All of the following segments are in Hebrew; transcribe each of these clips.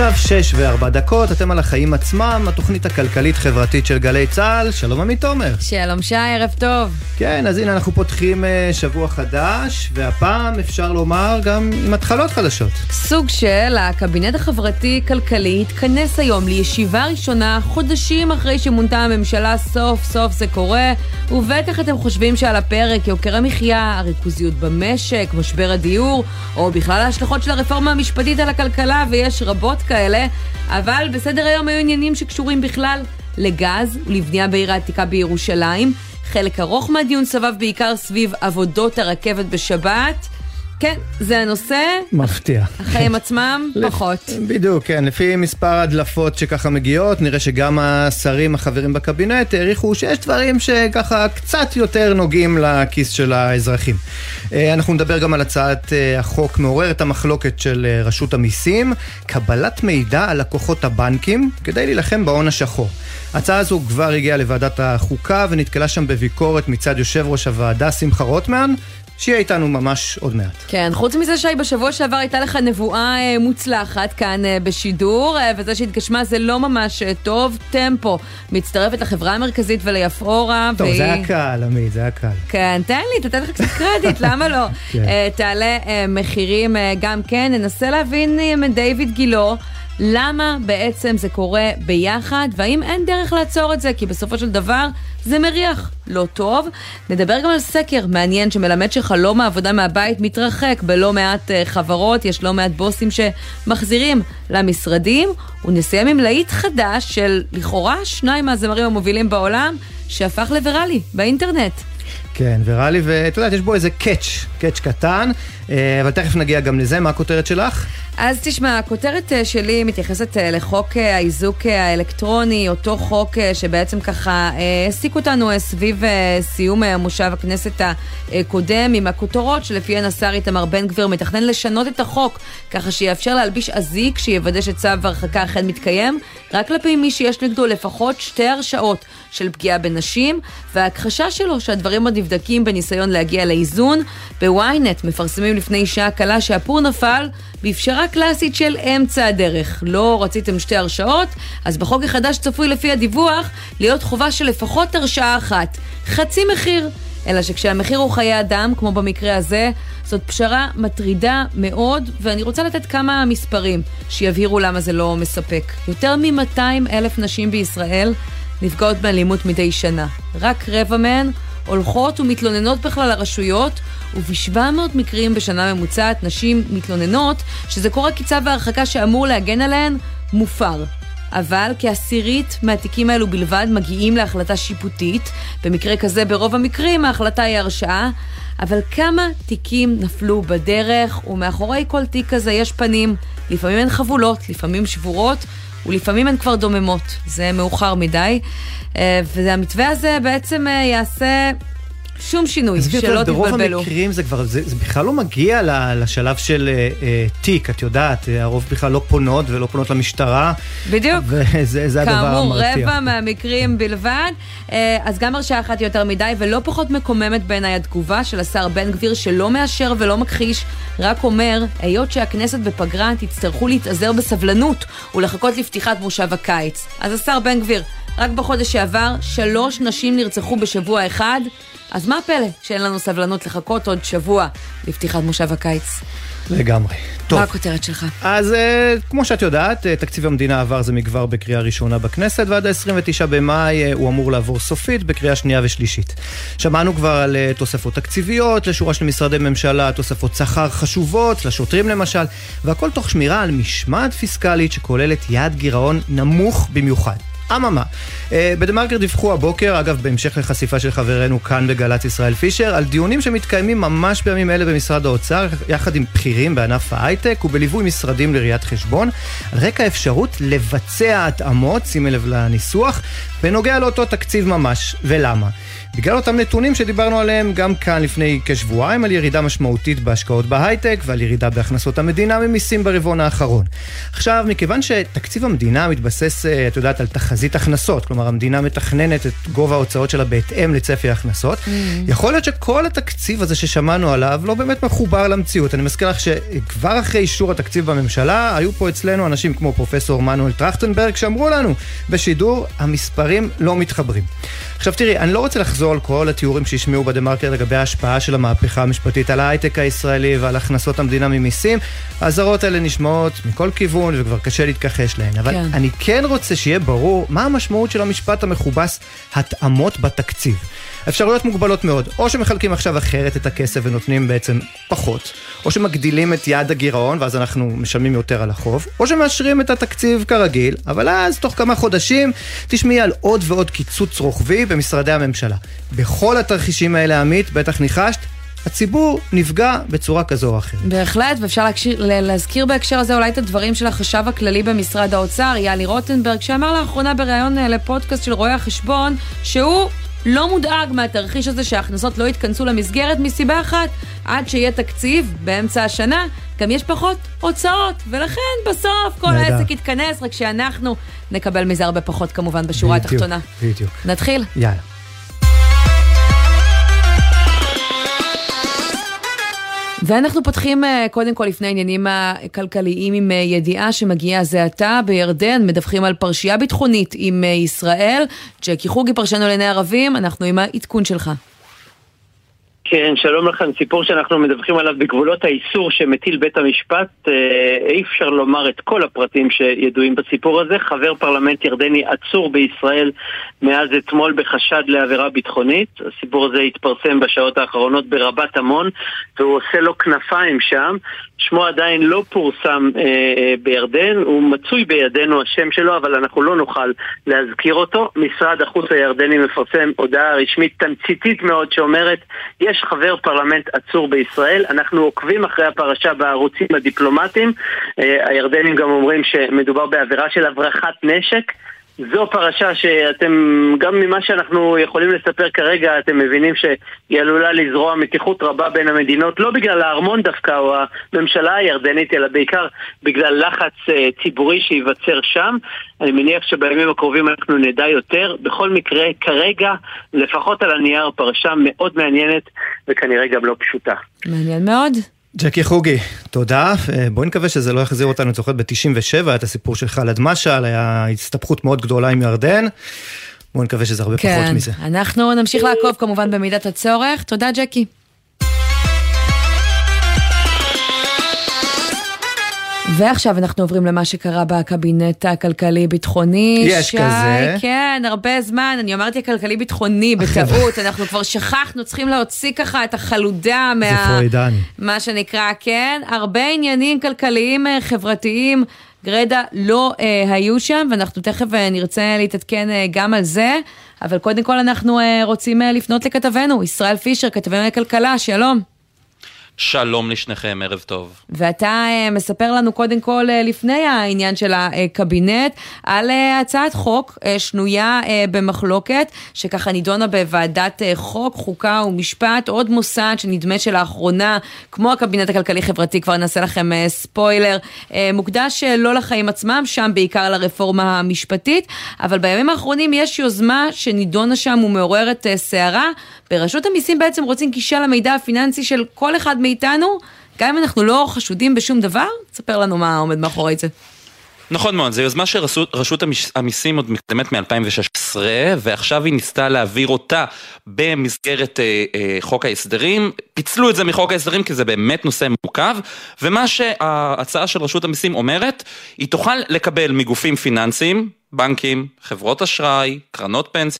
עכשיו שש וארבע דקות, אתם על החיים עצמם, התוכנית הכלכלית-חברתית של גלי צה"ל. שלום עמית תומר. שלום שי, ערב טוב. כן, אז הנה אנחנו פותחים uh, שבוע חדש, והפעם אפשר לומר גם עם התחלות חדשות. סוג של הקבינט החברתי-כלכלי התכנס היום לישיבה ראשונה חודשים אחרי שמונתה הממשלה, סוף סוף זה קורה, ובטח אתם חושבים שעל הפרק יוקר המחיה, הריכוזיות במשק, משבר הדיור, או בכלל ההשלכות של הרפורמה המשפטית על הכלכלה, ויש רבות כאלה, אבל בסדר היום היו עניינים שקשורים בכלל לגז ולבנייה בעיר העתיקה בירושלים. חלק ארוך מהדיון סבב בעיקר סביב עבודות הרכבת בשבת. כן, זה הנושא. מפתיע. החיים עצמם, פחות. בדיוק, כן. לפי מספר הדלפות שככה מגיעות, נראה שגם השרים החברים בקבינט העריכו שיש דברים שככה קצת יותר נוגעים לכיס של האזרחים. אה, אנחנו נדבר גם על הצעת אה, החוק מעוררת המחלוקת של אה, רשות המיסים, קבלת מידע על לקוחות הבנקים כדי להילחם בהון השחור. ההצעה הזו כבר הגיעה לוועדת החוקה ונתקלה שם בביקורת מצד יושב ראש הוועדה שמחה רוטמן. שיהיה איתנו ממש עוד מעט. כן, חוץ מזה שי, בשבוע שעבר הייתה לך נבואה אה, מוצלחת כאן אה, בשידור, אה, וזה שהתגשמה זה לא ממש טוב. טמפו מצטרפת לחברה המרכזית וליפאורה. טוב, והיא... זה היה קל, עמית, זה היה קל. כן, תן לי, תתן לך קצת קרדיט, למה לא? כן. תעלה מחירים גם כן, ננסה להבין אה, מדיוויד גילו. למה בעצם זה קורה ביחד, והאם אין דרך לעצור את זה, כי בסופו של דבר זה מריח לא טוב. נדבר גם על סקר מעניין שמלמד שחלום העבודה מהבית מתרחק בלא מעט uh, חברות, יש לא מעט בוסים שמחזירים למשרדים, ונסיים עם להיט חדש של לכאורה שניים מהזמרים המובילים בעולם, שהפך לוויראלי באינטרנט. כן, ויראלי, ואת יודעת, יש בו איזה קאץ', קאץ' קטן, אה, אבל תכף נגיע גם לזה, מה הכותרת שלך? אז תשמע, הכותרת אה, שלי מתייחסת אה, לחוק האיזוק האלקטרוני, אותו חוק שבעצם ככה העסיק אותנו סביב סיום מושב הכנסת הקודם, עם הכותרות שלפיהן השר איתמר בן גביר מתכנן לשנות את החוק, ככה שיאפשר להלביש אזיק שיוודא שצו הרחקה אכן מתקיים, רק כלפי מי שיש נגדו לפחות שתי הרשעות של פגיעה בנשים, וההכחשה שלו שהדברים עוד נבדקים בניסיון להגיע לאיזון. בוויינט מפרסמים לפני שעה קלה שהפור נפל בפשרה קלאסית של אמצע הדרך. לא רציתם שתי הרשעות, אז בחוק החדש צפוי לפי הדיווח להיות חובה של לפחות הרשעה אחת. חצי מחיר. אלא שכשהמחיר הוא חיי אדם, כמו במקרה הזה, זאת פשרה מטרידה מאוד, ואני רוצה לתת כמה מספרים שיבהירו למה זה לא מספק. יותר מ-200 אלף נשים בישראל נפגעות באלימות מדי שנה. רק רבע מהן הולכות ומתלוננות בכלל לרשויות, וב-700 מקרים בשנה ממוצעת נשים מתלוננות שזה קורה כי צו ההרחקה שאמור להגן עליהן מופר. אבל כעשירית מהתיקים האלו בלבד מגיעים להחלטה שיפוטית. במקרה כזה ברוב המקרים ההחלטה היא הרשעה. אבל כמה תיקים נפלו בדרך, ומאחורי כל תיק כזה יש פנים. לפעמים הן חבולות, לפעמים שבורות, ולפעמים הן כבר דוממות. זה מאוחר מדי. אה, והמתווה הזה בעצם אה, יעשה שום שינוי, שלא תתבלבלו. ברוב המקרים זה כבר, זה, זה בכלל לא מגיע לשלב של אה, אה, תיק, את יודעת, הרוב בכלל לא פונות ולא פונות למשטרה. בדיוק. וזה הדבר המרתיע. כאמור, רבע מהמקרים בלבד. אה, אז גם הרשעה אחת יותר מדי, ולא פחות מקוממת בעיניי התגובה של השר בן גביר, שלא מאשר ולא מכחיש, רק אומר, היות שהכנסת בפגרה, תצטרכו להתאזר בסבלנות ולחכות לפתיחת מושב הקיץ. אז השר בן גביר, רק בחודש שעבר, שלוש נשים נרצחו בשבוע אחד. אז מה הפלא שאין לנו סבלנות לחכות עוד שבוע לפתיחת מושב הקיץ? לגמרי. טוב. מה הכותרת שלך? אז uh, כמו שאת יודעת, uh, תקציב המדינה עבר זה מכבר בקריאה ראשונה בכנסת, ועד ה-29 במאי uh, הוא אמור לעבור סופית בקריאה שנייה ושלישית. שמענו כבר על uh, תוספות תקציביות לשורה של משרדי ממשלה, תוספות שכר חשובות, לשוטרים למשל, והכל תוך שמירה על משמעת פיסקלית שכוללת יעד גירעון נמוך במיוחד. אממה, אה, בדה-מרקר דיווחו הבוקר, אגב בהמשך לחשיפה של חברנו כאן בגל"צ ישראל פישר, על דיונים שמתקיימים ממש בימים אלה במשרד האוצר, יחד עם בכירים בענף ההייטק ובליווי משרדים לראיית חשבון, על רקע האפשרות לבצע התאמות, שימי לב לניסוח, בנוגע לאותו תקציב ממש. ולמה? בגלל אותם נתונים שדיברנו עליהם גם כאן לפני כשבועיים, על ירידה משמעותית בהשקעות בהייטק ועל ירידה בהכנסות המדינה ממיסים ברבעון האחרון. עכשיו, מכיוון שתקציב המדינה מתבסס, אה, את יודעת, על תחזית תחזית הכנסות, כלומר המדינה מתכננת את גובה ההוצאות שלה בהתאם לצפי ההכנסות. Mm. יכול להיות שכל התקציב הזה ששמענו עליו לא באמת מחובר למציאות. אני מזכיר לך שכבר אחרי אישור התקציב בממשלה, היו פה אצלנו אנשים כמו פרופסור מנואל טרכטנברג שאמרו לנו בשידור, המספרים לא מתחברים. עכשיו תראי, אני לא רוצה לחזור על כל התיאורים שהשמיעו בדה מרקר לגבי ההשפעה של המהפכה המשפטית על ההייטק הישראלי ועל הכנסות המדינה ממיסים. האזהרות האלה נשמעות מכל כיוון וכבר קשה להתכחש להן. אבל כן. אני כן רוצה שיהיה ברור מה המשמעות של המשפט המכובס התאמות בתקציב. אפשרויות מוגבלות מאוד, או שמחלקים עכשיו אחרת את הכסף ונותנים בעצם פחות, או שמגדילים את יעד הגירעון ואז אנחנו משלמים יותר על החוב, או שמאשרים את התקציב כרגיל, אבל אז תוך כמה חודשים תשמעי על עוד ועוד קיצוץ רוחבי במשרדי הממשלה. בכל התרחישים האלה, עמית, בטח ניחשת, הציבור נפגע בצורה כזו או אחרת. בהחלט, ואפשר להקשיר, להזכיר בהקשר הזה אולי את הדברים של החשב הכללי במשרד האוצר, יאלי רוטנברג, שאמר לאחרונה בריאיון אה, לפודקאסט של רואי החשבון, שהוא לא מודאג מהתרחיש הזה שההכנסות לא יתכנסו למסגרת מסיבה אחת, עד שיהיה תקציב באמצע השנה, גם יש פחות הוצאות, ולכן בסוף כל נדע. העסק יתכנס, רק שאנחנו נקבל מזה הרבה פחות כמובן בשורה בדיוק, התחתונה. בדיוק. נתחיל? יאללה. ואנחנו פותחים אה, קודם כל לפני העניינים הכלכליים עם אה, ידיעה שמגיעה זה עתה בירדן, מדווחים על פרשייה ביטחונית עם אה, ישראל. ג'קי חוגי פרשנו לעיני ערבים, אנחנו עם העדכון שלך. כן, שלום לכם. סיפור שאנחנו מדווחים עליו בגבולות האיסור שמטיל בית המשפט. אי אפשר לומר את כל הפרטים שידועים בסיפור הזה. חבר פרלמנט ירדני עצור בישראל מאז אתמול בחשד לעבירה ביטחונית. הסיפור הזה התפרסם בשעות האחרונות ברבת עמון, והוא עושה לו כנפיים שם. שמו עדיין לא פורסם אה, אה, בירדן, הוא מצוי בידינו השם שלו, אבל אנחנו לא נוכל להזכיר אותו. משרד החוץ הירדני מפרסם הודעה רשמית תמציתית מאוד שאומרת יש חבר פרלמנט עצור בישראל, אנחנו עוקבים אחרי הפרשה בערוצים הדיפלומטיים. אה, הירדנים גם אומרים שמדובר בעבירה של הברחת נשק. זו פרשה שאתם, גם ממה שאנחנו יכולים לספר כרגע, אתם מבינים שהיא עלולה לזרוע מתיחות רבה בין המדינות, לא בגלל הארמון דווקא או הממשלה הירדנית, אלא בעיקר בגלל לחץ uh, ציבורי שייווצר שם. אני מניח שבימים הקרובים אנחנו נדע יותר. בכל מקרה, כרגע, לפחות על הנייר, פרשה מאוד מעניינת וכנראה גם לא פשוטה. מעניין מאוד. ג'קי חוגי, תודה. אה, בואי נקווה שזה לא יחזיר אותנו, זוכרת ב-97, את הסיפור של חאלד משעל, היה הסתבכות מאוד גדולה עם ירדן. בואי נקווה שזה הרבה כן, פחות מזה. אנחנו נמשיך לעקוב כמובן במידת הצורך. תודה, ג'קי. ועכשיו אנחנו עוברים למה שקרה בקבינט הכלכלי-ביטחוני. יש שי, כזה. כן, הרבה זמן. אני אמרתי הכלכלי-ביטחוני בטעות, אנחנו כבר שכחנו, צריכים להוציא ככה את החלודה מה... זה פרוידני. מה שנקרא, כן. הרבה עניינים כלכליים אה, חברתיים. גרדה לא אה, היו שם, ואנחנו תכף אה, נרצה להתעדכן אה, גם על זה, אבל קודם כל אנחנו אה, רוצים אה, לפנות לכתבנו, ישראל פישר, כתבנו לכלכלה, שלום. שלום לשניכם, ערב טוב. ואתה uh, מספר לנו קודם כל, uh, לפני העניין של הקבינט, על uh, הצעת חוק שנויה במחלוקת, שככה נידונה בוועדת חוק, חוקה ומשפט, עוד מוסד שנדמה שלאחרונה, כמו הקבינט הכלכלי-חברתי, כבר נעשה לכם ספוילר, מוקדש לא לחיים עצמם, שם בעיקר לרפורמה המשפטית, אבל בימים האחרונים יש יוזמה שנידונה שם ומעוררת סערה. ברשות המיסים בעצם רוצים גישה למידע הפיננסי של כל אחד מאיתנו, גם אם אנחנו לא חשודים בשום דבר, תספר לנו מה עומד מאחורי זה. נכון מאוד, זו יוזמה שרשות המיסים עוד מקדמת מ-2016, ועכשיו היא ניסתה להעביר אותה במסגרת אה, אה, חוק ההסדרים. פיצלו את זה מחוק ההסדרים כי זה באמת נושא מורכב, ומה שההצעה של רשות המיסים אומרת, היא תוכל לקבל מגופים פיננסיים, בנקים, חברות אשראי, קרנות פנסיה,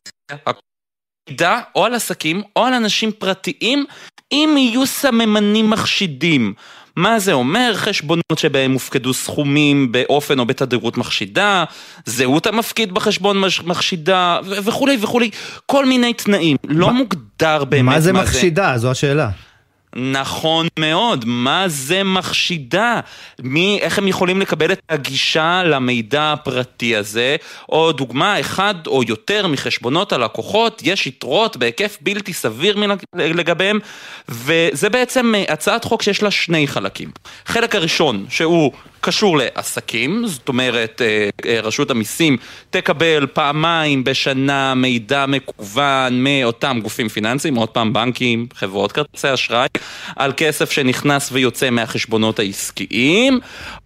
מידע או על עסקים או על אנשים פרטיים אם יהיו סממנים מחשידים. מה זה אומר? חשבונות שבהם הופקדו סכומים באופן או בתדירות מחשידה, זהות המפקיד בחשבון מחשידה וכולי וכולי, כל מיני תנאים. לא מוגדר באמת מה זה. מה זה מחשידה? זו השאלה. נכון מאוד, מה זה מחשידה? מי, איך הם יכולים לקבל את הגישה למידע הפרטי הזה? או דוגמה, אחד או יותר מחשבונות הלקוחות, יש יתרות בהיקף בלתי סביר לגביהם, וזה בעצם אה, הצעת חוק שיש לה שני חלקים. חלק הראשון, שהוא קשור לעסקים, זאת אומרת אה, אה, רשות המיסים תקבל פעמיים בשנה מידע מקוון מאותם גופים פיננסיים, עוד פעם בנקים, חברות כרטיסי אשראי, על כסף שנכנס ויוצא מהחשבונות העסקיים,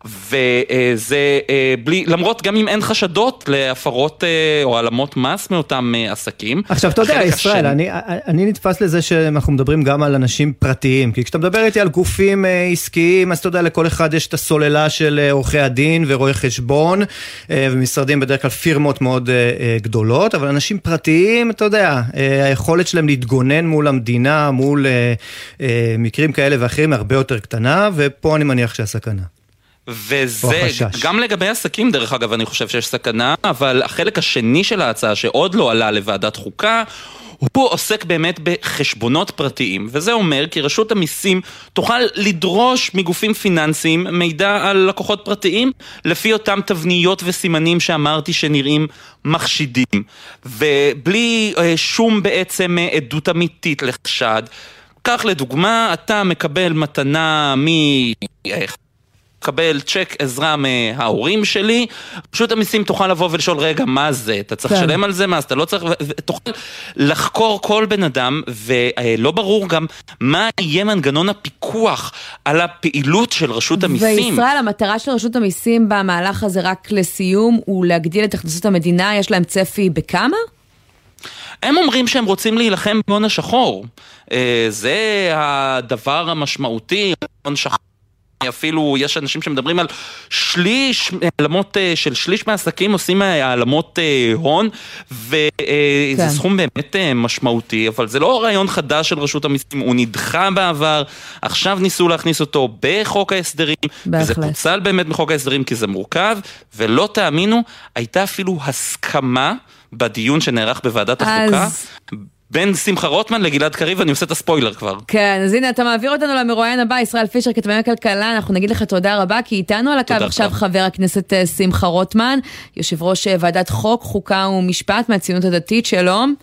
וזה אה, בלי, למרות גם אם אין חשדות להפרות או העלמות מס מאותם עסקים. עכשיו אתה יודע, ישראל, אני, אני נתפס לזה שאנחנו מדברים גם על אנשים פרטיים, כי כשאתה מדבר איתי על גופים עסקיים, אז אתה יודע, לכל אחד יש את הסוללה של אה, עורכי הדין ורואי חשבון, אה, ומשרדים בדרך כלל פירמות מאוד אה, גדולות, אבל אנשים פרטיים, אתה יודע, היכולת שלהם להתגונן מול המדינה, מול מקרים כאלה ואחרים, הרבה יותר קטנה, ופה אני מניח שהסכנה. וזה, גם לגבי עסקים דרך אגב אני חושב שיש סכנה, אבל החלק השני של ההצעה שעוד לא עלה לוועדת חוקה הוא עוסק באמת בחשבונות פרטיים, וזה אומר כי רשות המיסים תוכל לדרוש מגופים פיננסיים מידע על לקוחות פרטיים לפי אותם תבניות וסימנים שאמרתי שנראים מחשידים, ובלי אה, שום בעצם אה, עדות אמיתית לחשד. קח לדוגמה, אתה מקבל מתנה מ... אה, לקבל צ'ק עזרה מההורים שלי, פשוט המיסים תוכל לבוא ולשאול, רגע, מה זה? אתה צריך כן. לשלם על זה? מה, אז אתה לא צריך... תוכל לחקור כל בן אדם, ולא ברור גם מה יהיה מנגנון הפיקוח על הפעילות של רשות המיסים. וישראל, המטרה של רשות המיסים במהלך הזה, רק לסיום, הוא להגדיל את הכנסות המדינה, יש להם צפי בכמה? הם אומרים שהם רוצים להילחם בהון השחור. אה, זה הדבר המשמעותי, הון שחור. אפילו יש אנשים שמדברים על שליש, העלמות אה, של שליש מהעסקים עושים העלמות אה, הון וזה כן. סכום באמת אה, משמעותי, אבל זה לא רעיון חדש של רשות המיסים, הוא נדחה בעבר, עכשיו ניסו להכניס אותו בחוק ההסדרים, בהחלט. וזה פוצל באמת מחוק ההסדרים כי זה מורכב, ולא תאמינו, הייתה אפילו הסכמה בדיון שנערך בוועדת החוקה. אז... בין שמחה רוטמן לגלעד קריב, אני עושה את הספוילר כבר. כן, אז הנה, אתה מעביר אותנו למרואיין הבא, ישראל פישר, כתבי הכלכלה, אנחנו נגיד לך תודה רבה, כי איתנו על הקו עכשיו לך. חבר הכנסת אה, שמחה רוטמן, יושב ראש אה, ועדת חוק, חוקה ומשפט מהציונות הדתית, שלום.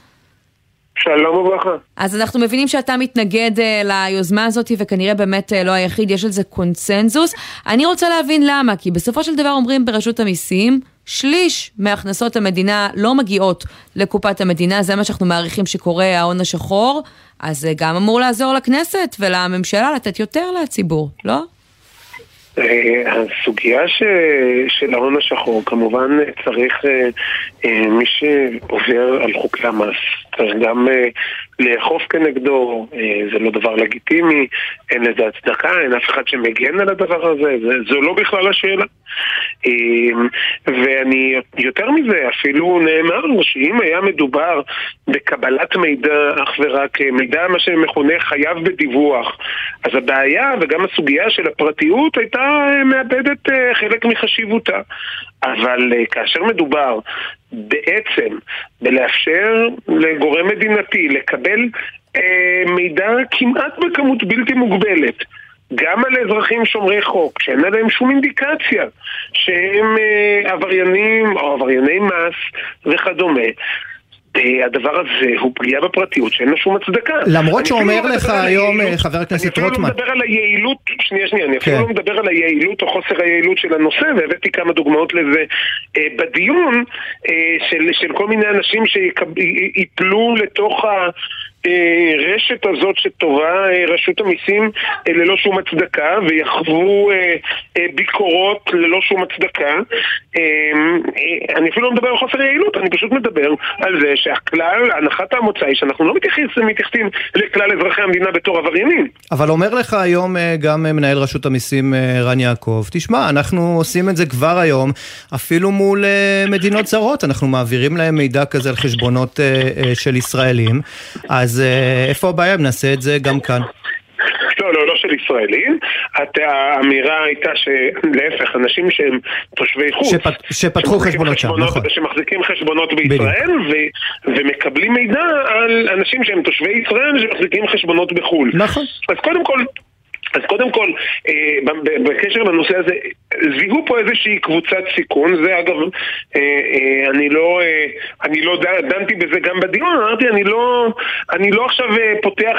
שלום וברכה. אז אנחנו מבינים שאתה מתנגד uh, ליוזמה הזאת, וכנראה באמת uh, לא היחיד, יש על זה קונצנזוס. אני רוצה להבין למה, כי בסופו של דבר אומרים ברשות המיסים, שליש מהכנסות המדינה לא מגיעות לקופת המדינה, זה מה שאנחנו מעריכים שקורה ההון השחור, אז זה גם אמור לעזור לכנסת ולממשלה לתת יותר לציבור, לא? אה, הסוגיה ש... של ההון השחור, כמובן צריך אה, אה, מי שעובר על חוקי המס, צריך גם לאכוף כנגדו, זה לא דבר לגיטימי, אין לזה הצדקה, אין אף אחד שמגן על הדבר הזה, זה, זו לא בכלל השאלה. ואני, יותר מזה, אפילו נאמר שאם היה מדובר בקבלת מידע אך ורק מידע, מה שמכונה חייב בדיווח, אז הבעיה וגם הסוגיה של הפרטיות הייתה מאבדת אה, חלק מחשיבותה. אבל אה, כאשר מדובר בעצם בלאפשר לגורם מדינתי לקבל אה, מידע כמעט בכמות בלתי מוגבלת גם על אזרחים שומרי חוק, שאין עליהם שום אינדיקציה שהם אה, עבריינים או עברייני מס וכדומה, אה, הדבר הזה הוא פגיעה בפרטיות שאין לה שום הצדקה. למרות שאומר לא לך היום אה, חבר הכנסת רוטמן. אני אפילו לא מדבר על היעילות, שנייה שנייה, אני אפילו כן. לא מדבר על היעילות או חוסר היעילות של הנושא, והבאתי כמה דוגמאות לזה אה, בדיון של כל מיני אנשים שיפלו לתוך ה... הרשת הזאת שטובה רשות המיסים ללא שום הצדקה ויחוו ביקורות ללא שום הצדקה. אני אפילו לא מדבר על חוסר יעילות, אני פשוט מדבר על זה שהכלל, הנחת המוצא היא שאנחנו לא מתייחסים, מתייחסים לכלל אזרחי המדינה בתור עבריינים. אבל אומר לך היום גם מנהל רשות המיסים רן יעקב, תשמע, אנחנו עושים את זה כבר היום, אפילו מול מדינות זרות, אנחנו מעבירים להם מידע כזה על חשבונות של ישראלים, אז אז אה, איפה הבעיה אם נעשה את זה גם כאן? לא, לא, לא של ישראלים. האמירה הייתה שלהפך, אנשים שהם תושבי חוץ, שפת, שפתחו חשבונות שם, נכון. שמחזיקים חשבונות בישראל ו, ומקבלים מידע על אנשים שהם תושבי ישראל שמחזיקים חשבונות בחו"ל. נכון. אז קודם כל, אז קודם כל, אה, בקשר לנושא הזה, זיהו פה איזושהי קבוצת סיכון, זה אגב, אה, אה, אני לא, אני לא דנתי בזה גם בדיון, אמרתי, אני לא, אני לא עכשיו פותח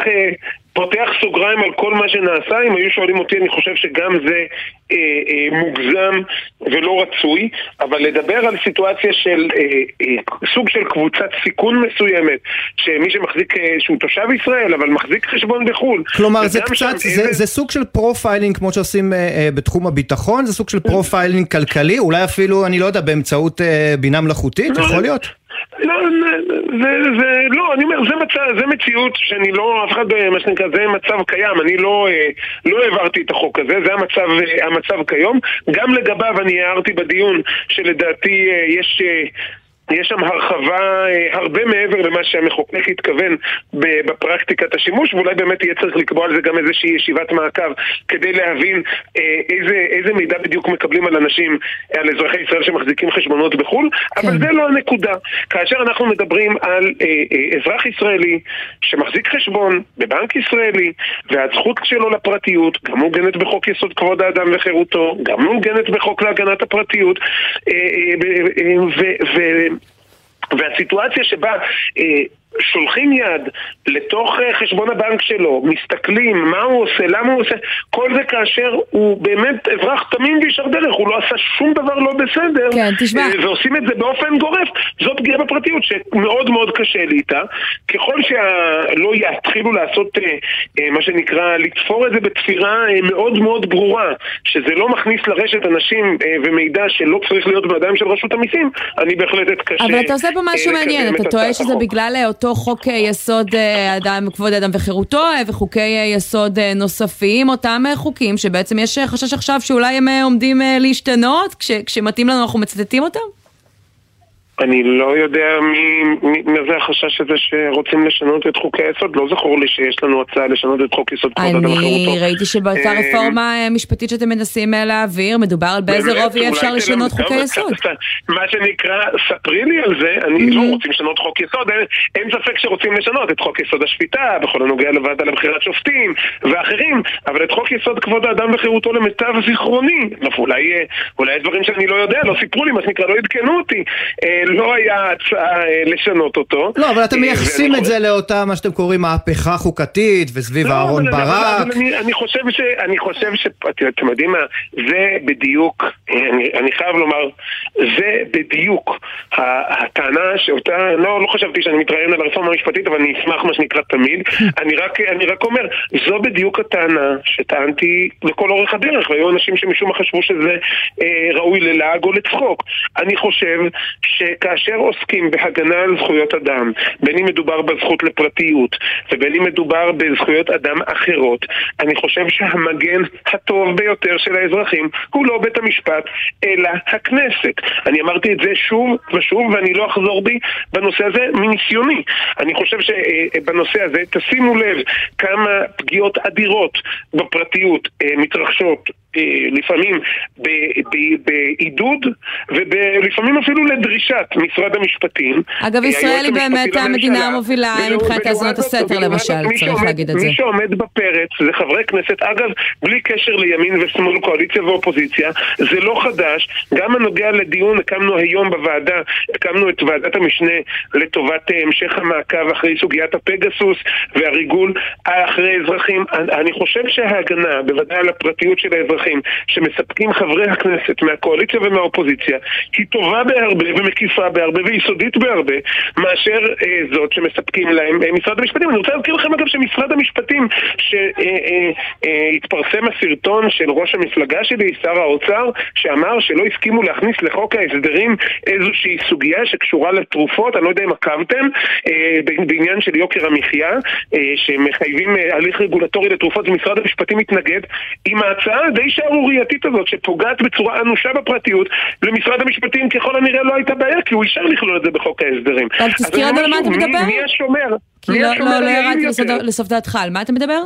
פותח סוגריים על כל מה שנעשה, אם היו שואלים אותי אני חושב שגם זה אה, אה, מוגזם ולא רצוי, אבל לדבר על סיטואציה של אה, אה, סוג של קבוצת סיכון מסוימת, שמי שמחזיק, אה, שהוא תושב ישראל אבל מחזיק חשבון בחו"ל. כלומר זה קצת, זה, איזה... זה סוג של profiling כמו שעושים אה, אה, בתחום הביטחון, זה סוג של profiling כלכלי, אולי אפילו, אני לא יודע, באמצעות אה, בינה מלאכותית, לא, יכול להיות? לא, זה, זה, לא, אני אומר, זה, מצב, זה מציאות שאני לא, אף אחד, מה שנקרא, זה מצב קיים, אני לא, אה, לא העברתי את החוק הזה, זה המצב, אה, המצב כיום. גם לגביו אני הערתי בדיון שלדעתי אה, יש יש שם הרחבה אה, הרבה מעבר למה שהמחוקק התכוון בפרקטיקת השימוש, ואולי באמת יהיה צריך לקבוע על זה גם איזושהי ישיבת מעקב כדי להבין אה, איזה, איזה מידע בדיוק מקבלים על אנשים, על אזרחי ישראל שמחזיקים חשבונות בחו"ל, כן. אבל זה לא הנקודה. כאשר אנחנו מדברים על אה, אה, אזרח ישראלי שמחזיק חשבון בבנק ישראלי, והזכות שלו לפרטיות גם מעוגנת בחוק יסוד כבוד האדם וחירותו, גם מעוגנת בחוק להגנת הפרטיות, אה, אה, אה, ו... והסיטואציה שבה אה, שולחים יד לתוך אה, חשבון הבנק שלו, מסתכלים מה הוא עושה, למה הוא עושה, כל זה כאשר הוא באמת אזרח תמים וישר דרך, הוא לא עשה שום דבר לא בסדר, כן, תשמע. אה, ועושים את זה באופן גורף, זאת פגיעה בפרטיות שמאוד מאוד קשה לי איתה. ככל שלא יתחילו לעשות אה, מה שנקרא, לתפור את זה בתפירה מאוד מאוד ברורה, שזה לא מכניס לרשת אנשים ומידע שלא צריך להיות בידיים של רשות המיסים, אני בהחלט אתקשה. אבל אתה עושה פה משהו מעניין, אתה טועה שזה בגלל אותו חוק אה, יסוד אה, אדם, כבוד אדם וחירותו אה, וחוקי יסוד נוספים, אותם חוקים שבעצם יש חשש עכשיו שאולי הם עומדים להשתנות, כש, כשמתאים לנו אנחנו מצטטים אותם? אני לא יודע מי, מי, מי זה החשש הזה שרוצים לשנות את חוקי היסוד, לא זכור לי שיש לנו הצעה לשנות את חוק יסוד כבוד אדם וחירותו. אני ראיתי שבאותה רפורמה משפטית שאתם מנסים להעביר, מדובר על באיזה רוב יהיה אפשר לשנות חוקי יסוד. מה שנקרא, ספרי לי על זה, אני לא רוצים לשנות חוק יסוד, אין, ספק שרוצים לשנות את חוק יסוד השפיטה, בכל הנוגע לוועדה לבחירת שופטים ואחרים, אבל את חוק יסוד כבוד האדם וחירותו למיטב זיכרוני, אולי, אולי דברים שאני לא יודע, לא סיפרו לי, מה שנקרא, לא עדכנו אותי. לא היה הצעה אה, לשנות אותו. לא, אבל אתם אה, מייחסים את זה לאותה, מה שאתם קוראים, מהפכה חוקתית, וסביב לא, אהרון ברק. אני חושב ש... אני חושב ש... אתם יודעים מה? זה בדיוק, אני חייב לומר, זה בדיוק הטענה שאותה... לא, לא חשבתי שאני מתראיין על הרפורמה המשפטית, אבל אני אשמח מה שנקרא תמיד. אני רק, אומר, זו בדיוק הטענה שטענתי לכל אורך הדרך, והיו אנשים שמשום מה חשבו שזה אה, ראוי ללעג או לצחוק. אני חושב שכאשר עוסקים בהגנה על זכויות אדם, בין אם מדובר בזכות לפרטיות ובין אם מדובר בזכויות אדם אחרות, אני חושב שהמגן הטוב ביותר של האזרחים הוא לא בית המשפט, אלא הכנסת. אני אמרתי את זה שוב ושוב ואני לא אחזור בי בנושא הזה מניסיוני. אני חושב שבנושא הזה, תשימו לב כמה פגיעות אדירות בפרטיות אה, מתרחשות אה, לפעמים בעידוד ולפעמים אפילו לדרישת משרד המשפטים. אגב, ישראל היא באמת המדינה המובילה מבחינת האזנות הסתר למשל, צריך להגיד את זה. מי שעומד בפרץ זה חברי כנסת, אגב, בלי קשר לימין ושמאל, קואליציה ואופוזיציה, זה לא חדש. גם הנוגע לדיון, הקמנו היום בוועדה, הקמנו את ועדת המשנה לטובת אה, המשך המעקב אחרי סוגיית הפגסוס והריגול אחרי אזרחים. אני חושב שההגנה, בוודאי על הפרטיות של האזרחים, האזרחים שמספקים חברי הכנסת מהקואליציה ומהאופוזיציה היא טובה בהרבה ומקיפה בהרבה ויסודית בהרבה מאשר אה, זאת שמספקים להם אה, משרד המשפטים. אני רוצה להזכיר לכם אגב שמשרד המשפטים שהתפרסם אה, אה, הסרטון של ראש המפלגה שלי, שר האוצר, שאמר שלא הסכימו להכניס לחוק ההסדרים איזושהי סוגיה שקשורה לתרופות, אני לא יודע אם עקבתם, אה, בעניין של יוקר המחיה, אה, שמחייבים אה, הליך רגולטורי לתרופות ומשרד המשפטים מתנגד עם ההצעה די שערורייתית הזאת שפוגעת בצורה אנושה בפרטיות, למשרד המשפטים ככל הנראה לא הייתה בעיה כי הוא אישר לכלול את זה בחוק ההסדרים. אבל תזכיר לנו על מה אתה מדבר? מי השומר? כי לא, לא, לא ירדתי לסוף דעתך, על מה אתה מדבר?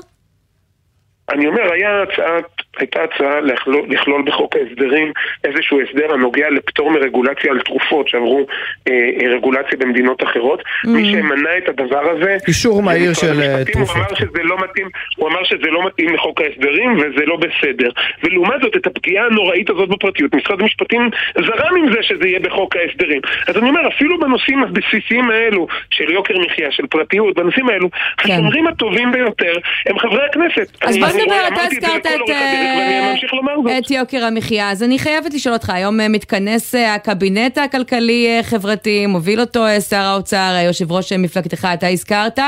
אני אומר, היה הצעת הייתה הצעה לכלול, לכלול בחוק ההסדרים איזשהו הסדר הנוגע לפטור מרגולציה על תרופות שעברו אה, אה רגולציה במדינות אחרות. Mm. מי שמנע את הדבר הזה... אישור מהיר של אה, תרופות. הוא אמר, שזה לא מתאים, הוא אמר שזה לא מתאים לחוק ההסדרים וזה לא בסדר. ולעומת זאת, את הפגיעה הנוראית הזאת בפרטיות, משרד המשפטים זרם עם זה שזה יהיה בחוק ההסדרים. אז אני אומר, אפילו בנושאים הבסיסיים האלו של יוקר מחיה, של פרטיות, בנושאים האלו, כן. השומרים הטובים ביותר הם חברי הכנסת. אז בוא נדבר, אתה הזכרת את... אה, את יוקר המחיה. אז אני חייבת לשאול אותך, היום אה, מתכנס אה, הקבינט הכלכלי-חברתי, מוביל אותו שר האוצר, יושב ראש מפלגתך, אתה הזכרת.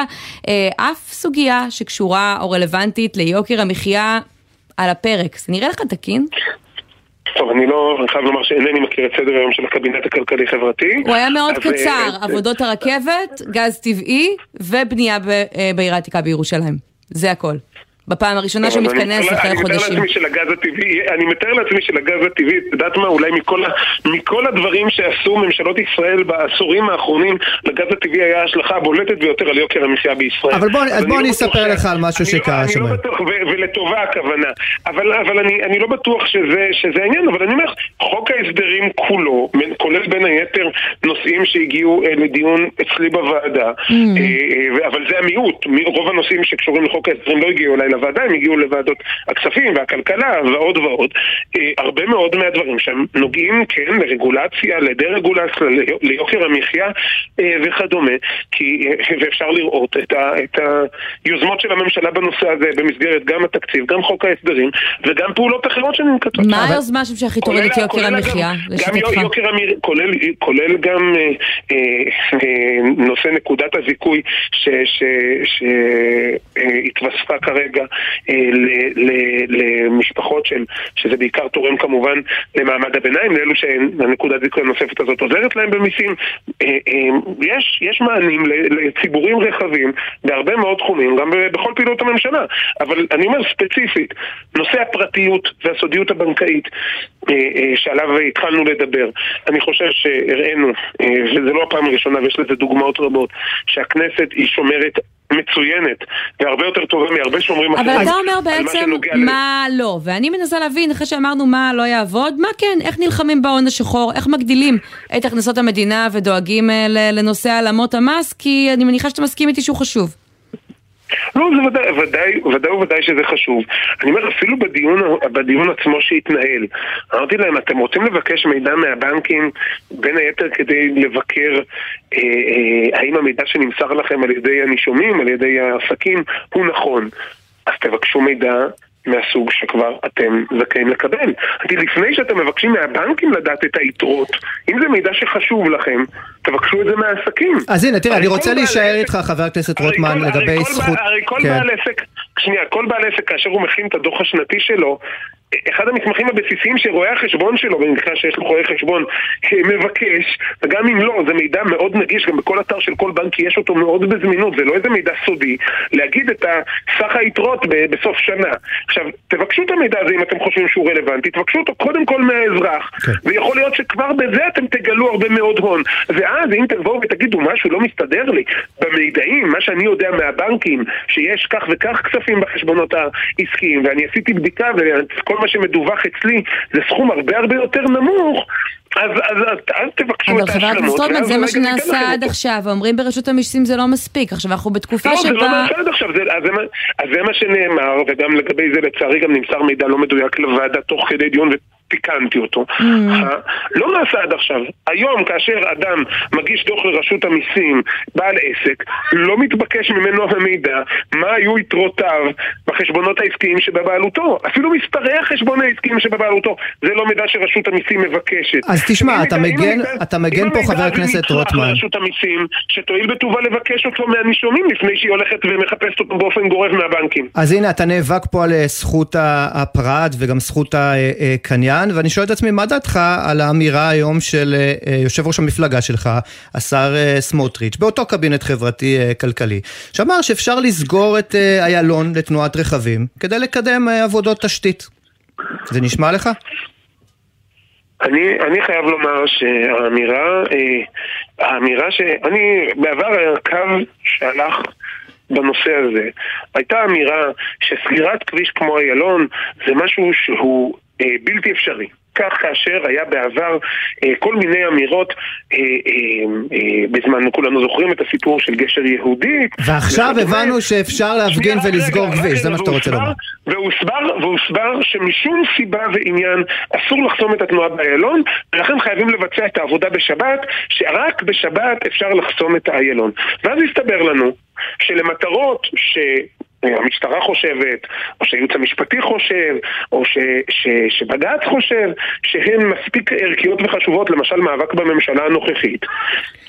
אף סוגיה שקשורה או רלוונטית ליוקר המחיה על הפרק. זה נראה לך תקין? טוב, אני לא, אני חייב לומר שאינני מכיר את סדר היום של הקבינט הכלכלי-חברתי. הוא היה מאוד קצר, עבודות הרכבת, גז טבעי ובנייה בעיר העתיקה בירושלים. זה הכל. בפעם הראשונה שהוא מתכנס אחרי חודשים. אני מתאר לעצמי שלגז הטבעי, אני מתאר לעצמי שלגז הטבעי, את יודעת מה, אולי מכל, מכל הדברים שעשו ממשלות ישראל בעשורים האחרונים, לגז הטבעי היה השלכה הבולטת ביותר על יוקר המחיה בישראל. אבל בוא, אז בוא אני לא אספר לך על משהו שקרה שם. אני לא בטוח, ולטובה הכוונה. אבל, אבל אני, אני לא בטוח שזה, שזה העניין, אבל אני אומר, חוק ההסדרים כולו, כולל בין היתר נושאים שהגיעו אה, לדיון אצלי בוועדה, mm. אה, אה, אבל זה המיעוט, רוב הנושאים שקשורים לחוק ההסדרים לא הגיעו אליי לוועדה, הם הגיעו לוועדות הכספים והכלכלה ועוד ועוד. אה, הרבה מאוד מהדברים שהם נוגעים, כן, לרגולציה, לדה-רגולציה, ליוקר המחיה אה, וכדומה, כי, אה, ואפשר לראות את, ה, את היוזמות של הממשלה בנושא הזה במסגרת גם התקציב, גם חוק ההסדרים וגם פעולות אחרות שננקטות. מה היוזמה שהכי תוריד את יוקר המחיה? המחיה, כולל, כולל גם אה, אה, נושא נקודת הזיכוי שהתווספה כרגע אה, למשפחות של, שזה בעיקר תורם כמובן למעמד הביניים, לאלו שהנקודת זיכוי הנוספת הזאת עוזרת להם במיסים. אה, אה, יש, יש מענים לציבורים רחבים בהרבה מאוד תחומים, גם בכל פעילות הממשלה. אבל אני אומר ספציפית, נושא הפרטיות והסודיות הבנקאית שעליו התחלנו לדבר, אני חושב שהראינו, וזה לא הפעם הראשונה ויש לזה דוגמאות רבות, שהכנסת היא שומרת מצוינת, והרבה יותר טובה מהרבה שומרים אחרים. אבל אתה אומר בעצם מה לא, ואני מנסה להבין, אחרי שאמרנו מה לא יעבוד, מה כן, איך נלחמים בהון השחור, איך מגדילים את הכנסות המדינה ודואגים אה, לנושא העלמות המס, כי אני מניחה שאתה מסכים איתי שהוא חשוב. לא, זה ודאי, ודאי, ודאי וודאי שזה חשוב. אני אומר, אפילו בדיון, בדיון עצמו שהתנהל, אמרתי להם, אתם רוצים לבקש מידע מהבנקים, בין היתר כדי לבקר אה, אה, האם המידע שנמסר לכם על ידי הנישומים, על ידי העסקים, הוא נכון. אז תבקשו מידע מהסוג שכבר אתם זכאים לקבל. כי לפני שאתם מבקשים מהבנקים לדעת את היתרות, אם זה מידע שחשוב לכם, תבקשו את זה מהעסקים. אז הנה, תראה, אני רוצה להישאר איתך, חבר הכנסת רוטמן, לגבי זכות... הרי כל כן. בעל עסק, שנייה, כל בעל עסק, כאשר הוא מכין את הדוח השנתי שלו, אחד המסמכים הבסיסיים שרואה החשבון שלו, במקרה שיש לו רואה חשבון, מבקש, וגם אם לא, זה מידע מאוד נגיש, גם בכל אתר של כל בנק יש אותו מאוד בזמינות, זה לא איזה מידע סודי, להגיד את סך היתרות בסוף שנה. עכשיו, תבקשו את המידע הזה אם אתם חושבים שהוא רלוונטי, תבקשו אותו קודם כל מהאזרח. כן. ויכול להיות שכבר בזה אתם תגלו הרבה מאוד הון. ואז אם תבואו ותגידו משהו לא מסתדר לי, במידעים, מה שאני יודע מהבנקים, שיש כך וכך כספים בחשבונות העסקיים, ואני עשיתי בדיקה וכל מה שמדווח אצלי זה סכום הרבה הרבה יותר נמוך, אז, אז, אז, אז תבקשו את ההשלמות. אבל חבר הכנסת רוטמן, זה מה שנעשה עד עכשיו, אומרים ברשות המיסים זה לא מספיק, עכשיו אנחנו בתקופה לא, שבה... לא, זה לא נעשה עד עכשיו, זה, אז, זה, אז זה מה שנאמר, וגם לגבי זה לצערי גם נמסר מידע לא מדויק לוועדה תוך כדי דיון. תיקנתי אותו. Mm. לא נעשה עד עכשיו. היום כאשר אדם מגיש דוח לרשות המיסים, בעל עסק, לא מתבקש ממנו המידע מה היו יתרותיו בחשבונות העסקיים שבבעלותו. אפילו מספרי החשבון העסקיים שבבעלותו. זה לא מידע שרשות המיסים מבקשת. אז תשמע, אתה מגן, אתה מגן פה חבר הכנסת רוטמן. רשות המיסים, שתואיל בטובה לבקש אותו מהנישומים לפני שהיא הולכת ומחפשת אותו באופן גורף מהבנקים. אז הנה, אתה נאבק פה על אה, זכות הפרט וגם זכות הקניין. העניין, ואני שואל את עצמי, מה דעתך על האמירה היום של אה, אה, יושב ראש המפלגה שלך, השר אה, סמוטריץ', באותו קבינט חברתי-כלכלי, שאמר שאפשר לסגור את איילון לתנועת רכבים כדי לקדם עבודות תשתית. זה נשמע לך? אני, אני חייב לומר שהאמירה, האמירה שאני, בעבר היה קו שהלך בנושא הזה הייתה אמירה שסגירת כביש כמו איילון זה משהו שהוא אה, בלתי אפשרי. כך כאשר היה בעבר אה, כל מיני אמירות אה, אה, אה, בזמן, כולנו זוכרים את הסיפור של גשר יהודי. ועכשיו הבנו שאפשר להפגין ולסגור כביש, זה מה שאתה רוצה לומר. והוסבר, והוסבר שמשום סיבה ועניין אסור לחסום את התנועה באיילון, ולכן חייבים לבצע את העבודה בשבת, שרק בשבת אפשר לחסום את האיילון. ואז הסתבר לנו שלמטרות ש... המשטרה חושבת, או שהייעוץ המשפטי חושב, או ש, ש, שבג"ץ חושב, שהן מספיק ערכיות וחשובות, למשל מאבק בממשלה הנוכחית.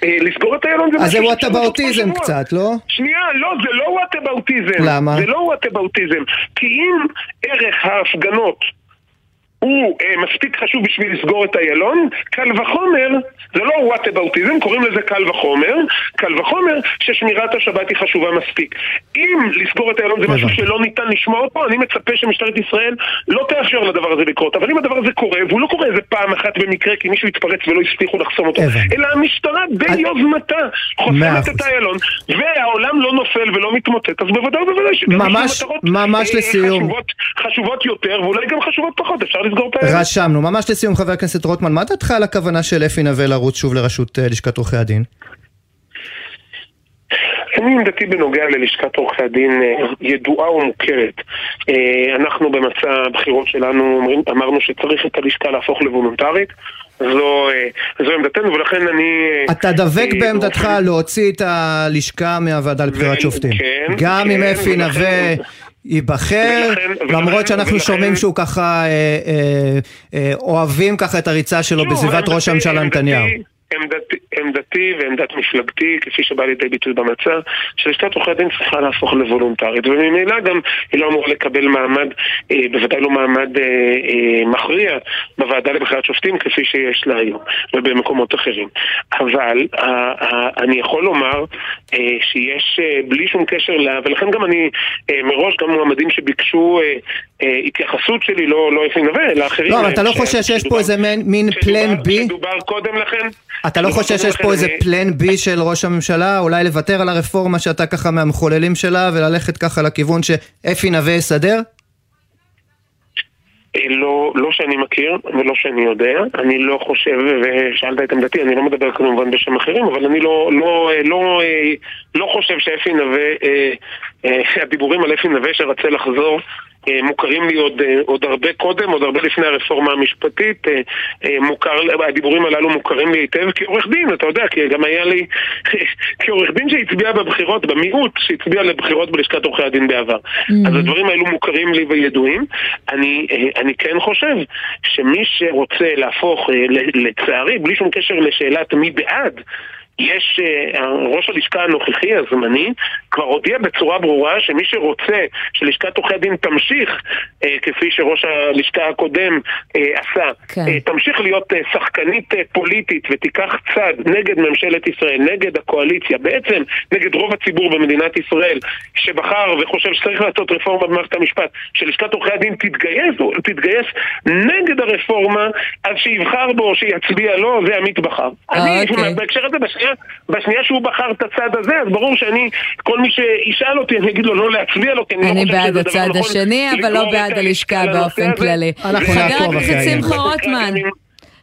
אה, לסגור את איילון זה. אז זה whataboutism קצת, לא? שנייה, לא, זה לא whataboutism. למה? זה לא whataboutism. כי אם ערך ההפגנות הוא אה, מספיק חשוב בשביל לסגור את איילון, קל וחומר, זה לא וואטאבאוטיזם, קוראים לזה קל וחומר, קל וחומר ששמירת השבת היא חשובה מספיק. אם לסגור את איילון זה משהו שלא ניתן לשמוע אותו, אני מצפה שמשטרת ישראל לא תאפשר לדבר הזה לקרות. אבל אם הדבר הזה קורה, והוא לא קורה איזה פעם אחת במקרה כי מישהו התפרץ ולא הצליחו לחסום אותו, אלא המשטרה ביוזמתה חוסמת את איילון, והעולם לא נופל ולא מתמוטט, אז בוודאי ובוודאי שגם ממש, ממש אה, חשובות יותר ואולי גם חשובות פחות, אפשר לסגור את האלה. רשמנו. ממש לסיום, חבר הכנסת רוטמן, מה דעתך על הכוונה של אפי נווה לרוץ שוב לראשות אה, לשכת עורכי הדין? אני עמדתי בנוגע ללשכת עורכי הדין אה, ידועה ומוכרת. אה, אנחנו במצע הבחירות שלנו אמרנו שצריך את הלשכה להפוך לוולונטרית. זו, זו עמדתנו ולכן אני... אתה דבק בעמדתך להוציא את הלשכה מהוועדה לבחירת שופטים. כן, גם כן, אם אפי נווה... ייבחר, למרות שאנחנו שומעים שהוא ככה אה, אה, אה, אוהבים ככה את הריצה שלו בסביבת ראש הממשלה נתניהו. עמדתי, עמדתי ועמדת מפלגתי, כפי שבא לידי ביטוי במצע, שלשכת עורכי הדין צריכה להפוך לוולונטרית, וממילא גם היא לא אמורה לקבל מעמד, אה, בוודאי לא מעמד אה, אה, מכריע בוועדה לבחירת שופטים כפי שיש לה היום, ובמקומות אחרים. אבל אה, אה, אני יכול לומר אה, שיש, אה, בלי שום קשר לה, ולכן גם אני, אה, מראש גם מועמדים שביקשו אה, אה, התייחסות שלי, לא, לא נווה, אלא אחרים. לא, אבל אתה לא חושב שיש פה איזה מין פלן בי? שדובר קודם לכן. אתה לא חושב שיש פה איזה פלן בי של ראש הממשלה? אולי לוותר על הרפורמה שאתה ככה מהמחוללים שלה וללכת ככה לכיוון שאפי נווה יסדר? אה, לא, לא שאני מכיר ולא שאני יודע, אני לא חושב, ושאלת את עמדתי, אני לא מדבר כמובן בשם אחרים, אבל אני לא, לא, אה, לא, אה, לא חושב שאפי נווה, הדיבורים על אפי נווה שרצה לחזור אה, מוכרים לי עוד, אה, עוד הרבה קודם, עוד הרבה לפני הרפורמה המשפטית. אה, מוכר, הדיבורים הללו מוכרים לי היטב כעורך דין, אתה יודע, כי גם היה לי, כעורך דין שהצביע בבחירות, במיעוט שהצביע לבחירות בלשכת עורכי הדין בעבר. Mm-hmm. אז הדברים האלו מוכרים לי וידועים. אני, אני כן חושב שמי שרוצה להפוך, לצערי, בלי שום קשר לשאלת מי בעד, יש, uh, ראש הלשכה הנוכחי הזמני כבר הודיע בצורה ברורה שמי שרוצה שלשכת עורכי הדין תמשיך, uh, כפי שראש הלשכה הקודם uh, עשה, כן. תמשיך להיות שחקנית פוליטית ותיקח צד נגד ממשלת ישראל, נגד הקואליציה, בעצם נגד רוב הציבור במדינת ישראל שבחר וחושב שצריך לעשות רפורמה במערכת המשפט, שלשכת עורכי הדין תתגייס, תתגייס נגד הרפורמה, אז שיבחר בו שיצביע לו, זה עמית בחר. אני, אוקיי. בהקשר הזה, בשנייה, בשנייה שהוא בחר את הצד הזה, אז ברור שאני, כל מי שישאל אותי, אני אגיד לו לא להצביע לו, כי אני, אני לא חושב שזה דבר נכון. אני בעד הצד השני, אבל לא בעד הלשכה באופן כללי. חבר הכנסת שמחה רוטמן.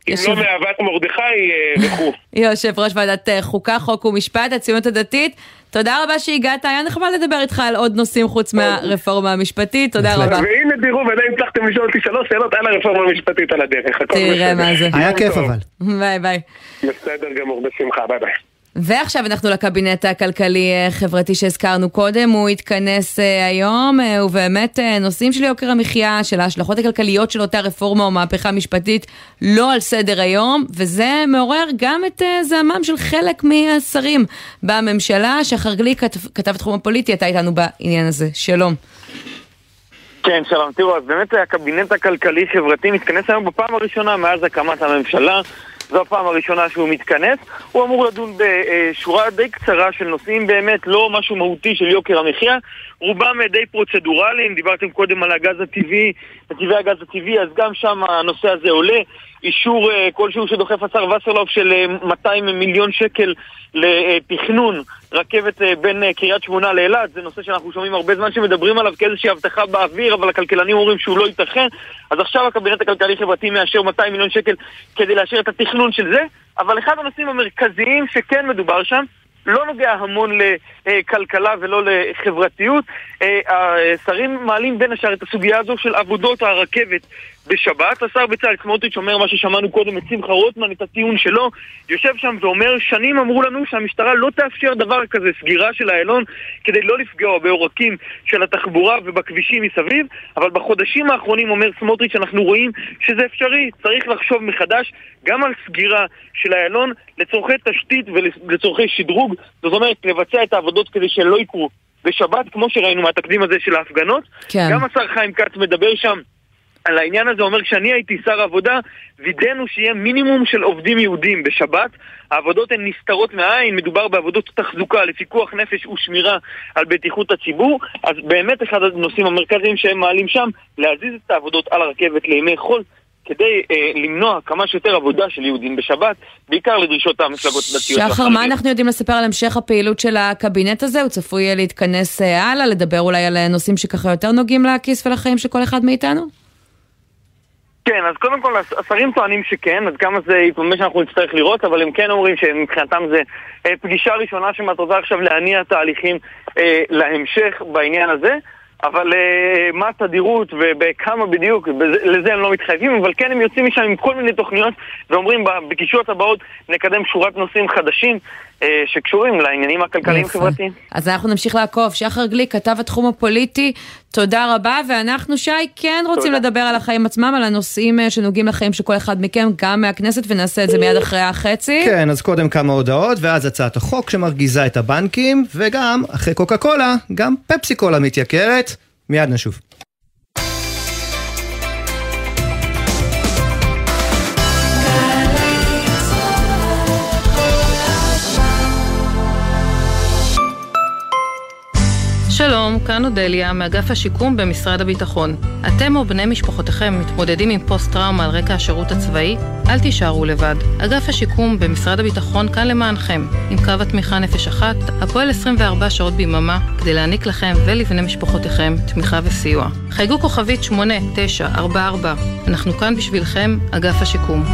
אם לא מאהבת מרדכי אה, וכו'. יושב ראש ועדת אה, חוקה, חוק ומשפט, הציונות הדתית, תודה רבה שהגעת, היה נחמד לדבר איתך על עוד נושאים חוץ מהרפורמה המשפטית, תודה רבה. והנה תראו, ועדיין הצלחתם לשאול אותי שלוש שאלות על הרפורמה המשפטית על הדרך. תראה מה זה. היה כיף אבל. ביי ביי. בסדר גמור, בשמחה, ביי ביי. ועכשיו אנחנו לקבינט הכלכלי-חברתי אה, שהזכרנו קודם, הוא התכנס אה, היום, אה, ובאמת נושאים של יוקר המחיה, של ההשלכות הכלכליות של אותה רפורמה או מהפכה משפטית, לא על סדר היום, וזה מעורר גם את זעמם של חלק מהשרים בממשלה. שחר גליק, כתב תחום הפוליטי, אתה איתנו בעניין הזה. שלום. כן, שלום. תראו, אז באמת הקבינט הכלכלי-חברתי מתכנס היום בפעם הראשונה מאז הקמת הממשלה. זו הפעם הראשונה שהוא מתכנס. הוא אמור לדון בשורה די קצרה של נושאים, באמת לא משהו מהותי של יוקר המחיה. רובם די פרוצדורליים, דיברתם קודם על הגז הטבעי, נתיבי הגז הטבעי, אז גם שם הנושא הזה עולה. אישור אה, כלשהו שדוחף השר וסרלוף של 200 אה, מיליון שקל לתכנון רכבת אה, בין קריית שמונה לאילת, זה נושא שאנחנו שומעים הרבה זמן שמדברים עליו כאיזושהי הבטחה באוויר, אבל הכלכלנים אומרים שהוא לא ייתכן. אז עכשיו הקבינט הכלכלי-חברתי מאשר 200 מיליון שקל כדי לאשר את התכנון של זה, אבל אחד הנושאים המרכזיים שכן מדובר שם, לא נוגע המון לכלכלה ולא לחברתיות. אה, השרים מעלים בין השאר את הסוגיה הזו של עבודות הרכבת בשבת. השר בצלאל סמוטריץ' אומר מה ששמענו קודם את שמחה רוטמן, את הטיעון שלו, יושב שם ואומר, שנים אמרו לנו שהמשטרה לא תאפשר דבר כזה, סגירה של איילון, כדי לא לפגוע בעורקים של התחבורה ובכבישים מסביב, אבל בחודשים האחרונים, אומר סמוטריץ', אנחנו רואים שזה אפשרי, צריך לחשוב מחדש גם על סגירה של איילון לצורכי תשתית ולצורכי שדרוג, זאת אומרת, לבצע את העבודות כדי שהן לא יקרו. בשבת, כמו שראינו מהתקדים הזה של ההפגנות, כן. גם השר חיים כץ מדבר שם על העניין הזה אומר, כשאני הייתי שר עבודה, וידאנו שיהיה מינימום של עובדים יהודים בשבת. העבודות הן נסתרות מהעין, מדובר בעבודות תחזוקה לפיקוח נפש ושמירה על בטיחות הציבור. אז באמת אחד הנושאים המרכזיים שהם מעלים שם, להזיז את העבודות על הרכבת לימי חול. כדי אה, למנוע כמה שיותר עבודה של יהודים בשבת, בעיקר לדרישות המפלגות הדתיות. שחר, מה אנחנו יודעים לספר על המשך הפעילות של הקבינט הזה? הוא צפוי להתכנס אה, הלאה, לדבר אולי על נושאים שככה יותר נוגעים לכיס ולחיים של כל אחד מאיתנו? כן, אז קודם כל השרים טוענים שכן, עד כמה זה יתממש שאנחנו נצטרך לראות, אבל הם כן אומרים שמבחינתם זה אה, פגישה ראשונה שמטרתה עכשיו להניע תהליכים אה, להמשך בעניין הזה. אבל uh, מה התדירות ובכמה בדיוק, לזה הם לא מתחייבים, אבל כן הם יוצאים משם עם כל מיני תוכניות ואומרים בפגישות הבאות נקדם שורת נושאים חדשים שקשורים לעניינים הכלכליים-חברתיים. אז אנחנו נמשיך לעקוב. שחר גליק, כתב התחום הפוליטי, תודה רבה, ואנחנו, שי, כן רוצים תודה. לדבר על החיים עצמם, על הנושאים אה, שנוגעים לחיים של כל אחד מכם, גם מהכנסת, ונעשה את זה מיד אחרי החצי. כן, אז קודם כמה הודעות, ואז הצעת החוק שמרגיזה את הבנקים, וגם, אחרי קוקה קולה, גם פפסי קולה מתייקרת. מיד נשוב. שלום, כאן אודליה, מאגף השיקום במשרד הביטחון. אתם או בני משפחותיכם מתמודדים עם פוסט-טראומה על רקע השירות הצבאי? אל תישארו לבד. אגף השיקום במשרד הביטחון כאן למענכם, עם קו התמיכה נפש אחת, הפועל 24 שעות ביממה, כדי להעניק לכם ולבני משפחותיכם תמיכה וסיוע. חייגו כוכבית 8944, אנחנו כאן בשבילכם, אגף השיקום.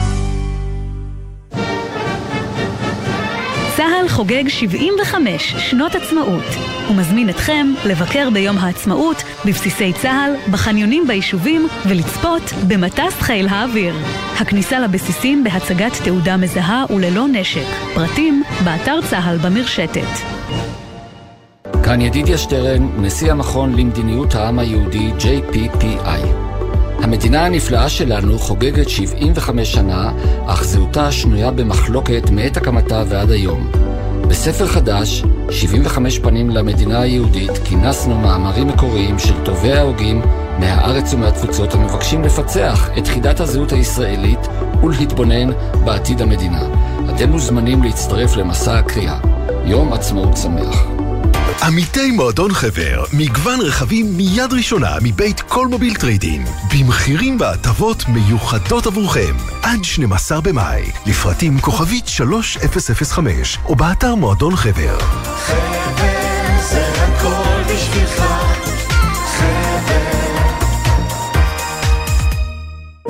צה"ל חוגג 75 שנות עצמאות ומזמין אתכם לבקר ביום העצמאות בבסיסי צה"ל, בחניונים ביישובים ולצפות במטס חיל האוויר. הכניסה לבסיסים בהצגת תעודה מזהה וללא נשק. פרטים באתר צה"ל במרשתת. כאן ידידיה שטרן, נשיא המכון למדיניות העם היהודי JPPI. המדינה הנפלאה שלנו חוגגת 75 שנה, אך זהותה שנויה במחלוקת מעת הקמתה ועד היום. בספר חדש, 75 פנים למדינה היהודית, כינסנו מאמרים מקוריים של טובי ההוגים מהארץ ומהתפוצות המבקשים לפצח את חידת הזהות הישראלית ולהתבונן בעתיד המדינה. אתם מוזמנים להצטרף למסע הקריאה. יום עצמאות שמח. עמיתי מועדון חבר, מגוון רכבים מיד ראשונה מבית כלמוביל trade-in, במחירים והטבות מיוחדות עבורכם, עד 12 במאי, לפרטים כוכבית 3005, או באתר מועדון חבר. חבר זה הכל בשבילך,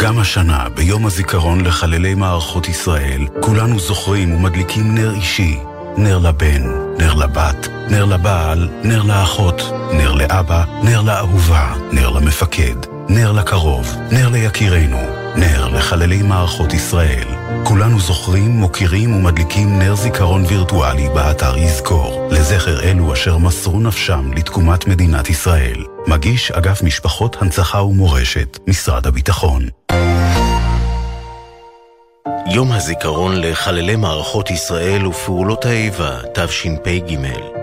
גם השנה, ביום הזיכרון לחללי מערכות ישראל, כולנו זוכרים ומדליקים נר אישי נר לבן, נר לבת, נר לבעל, נר לאחות, נר לאבא, נר לאהובה, נר למפקד, נר לקרוב, נר ליקירנו, נר לחללי מערכות ישראל. כולנו זוכרים, מוקירים ומדליקים נר זיכרון וירטואלי באתר יזכור, לזכר אלו אשר מסרו נפשם לתקומת מדינת ישראל. מגיש אגף משפחות הנצחה ומורשת, משרד הביטחון. יום הזיכרון לחללי מערכות ישראל ופעולות האיבה, תשפ"ג,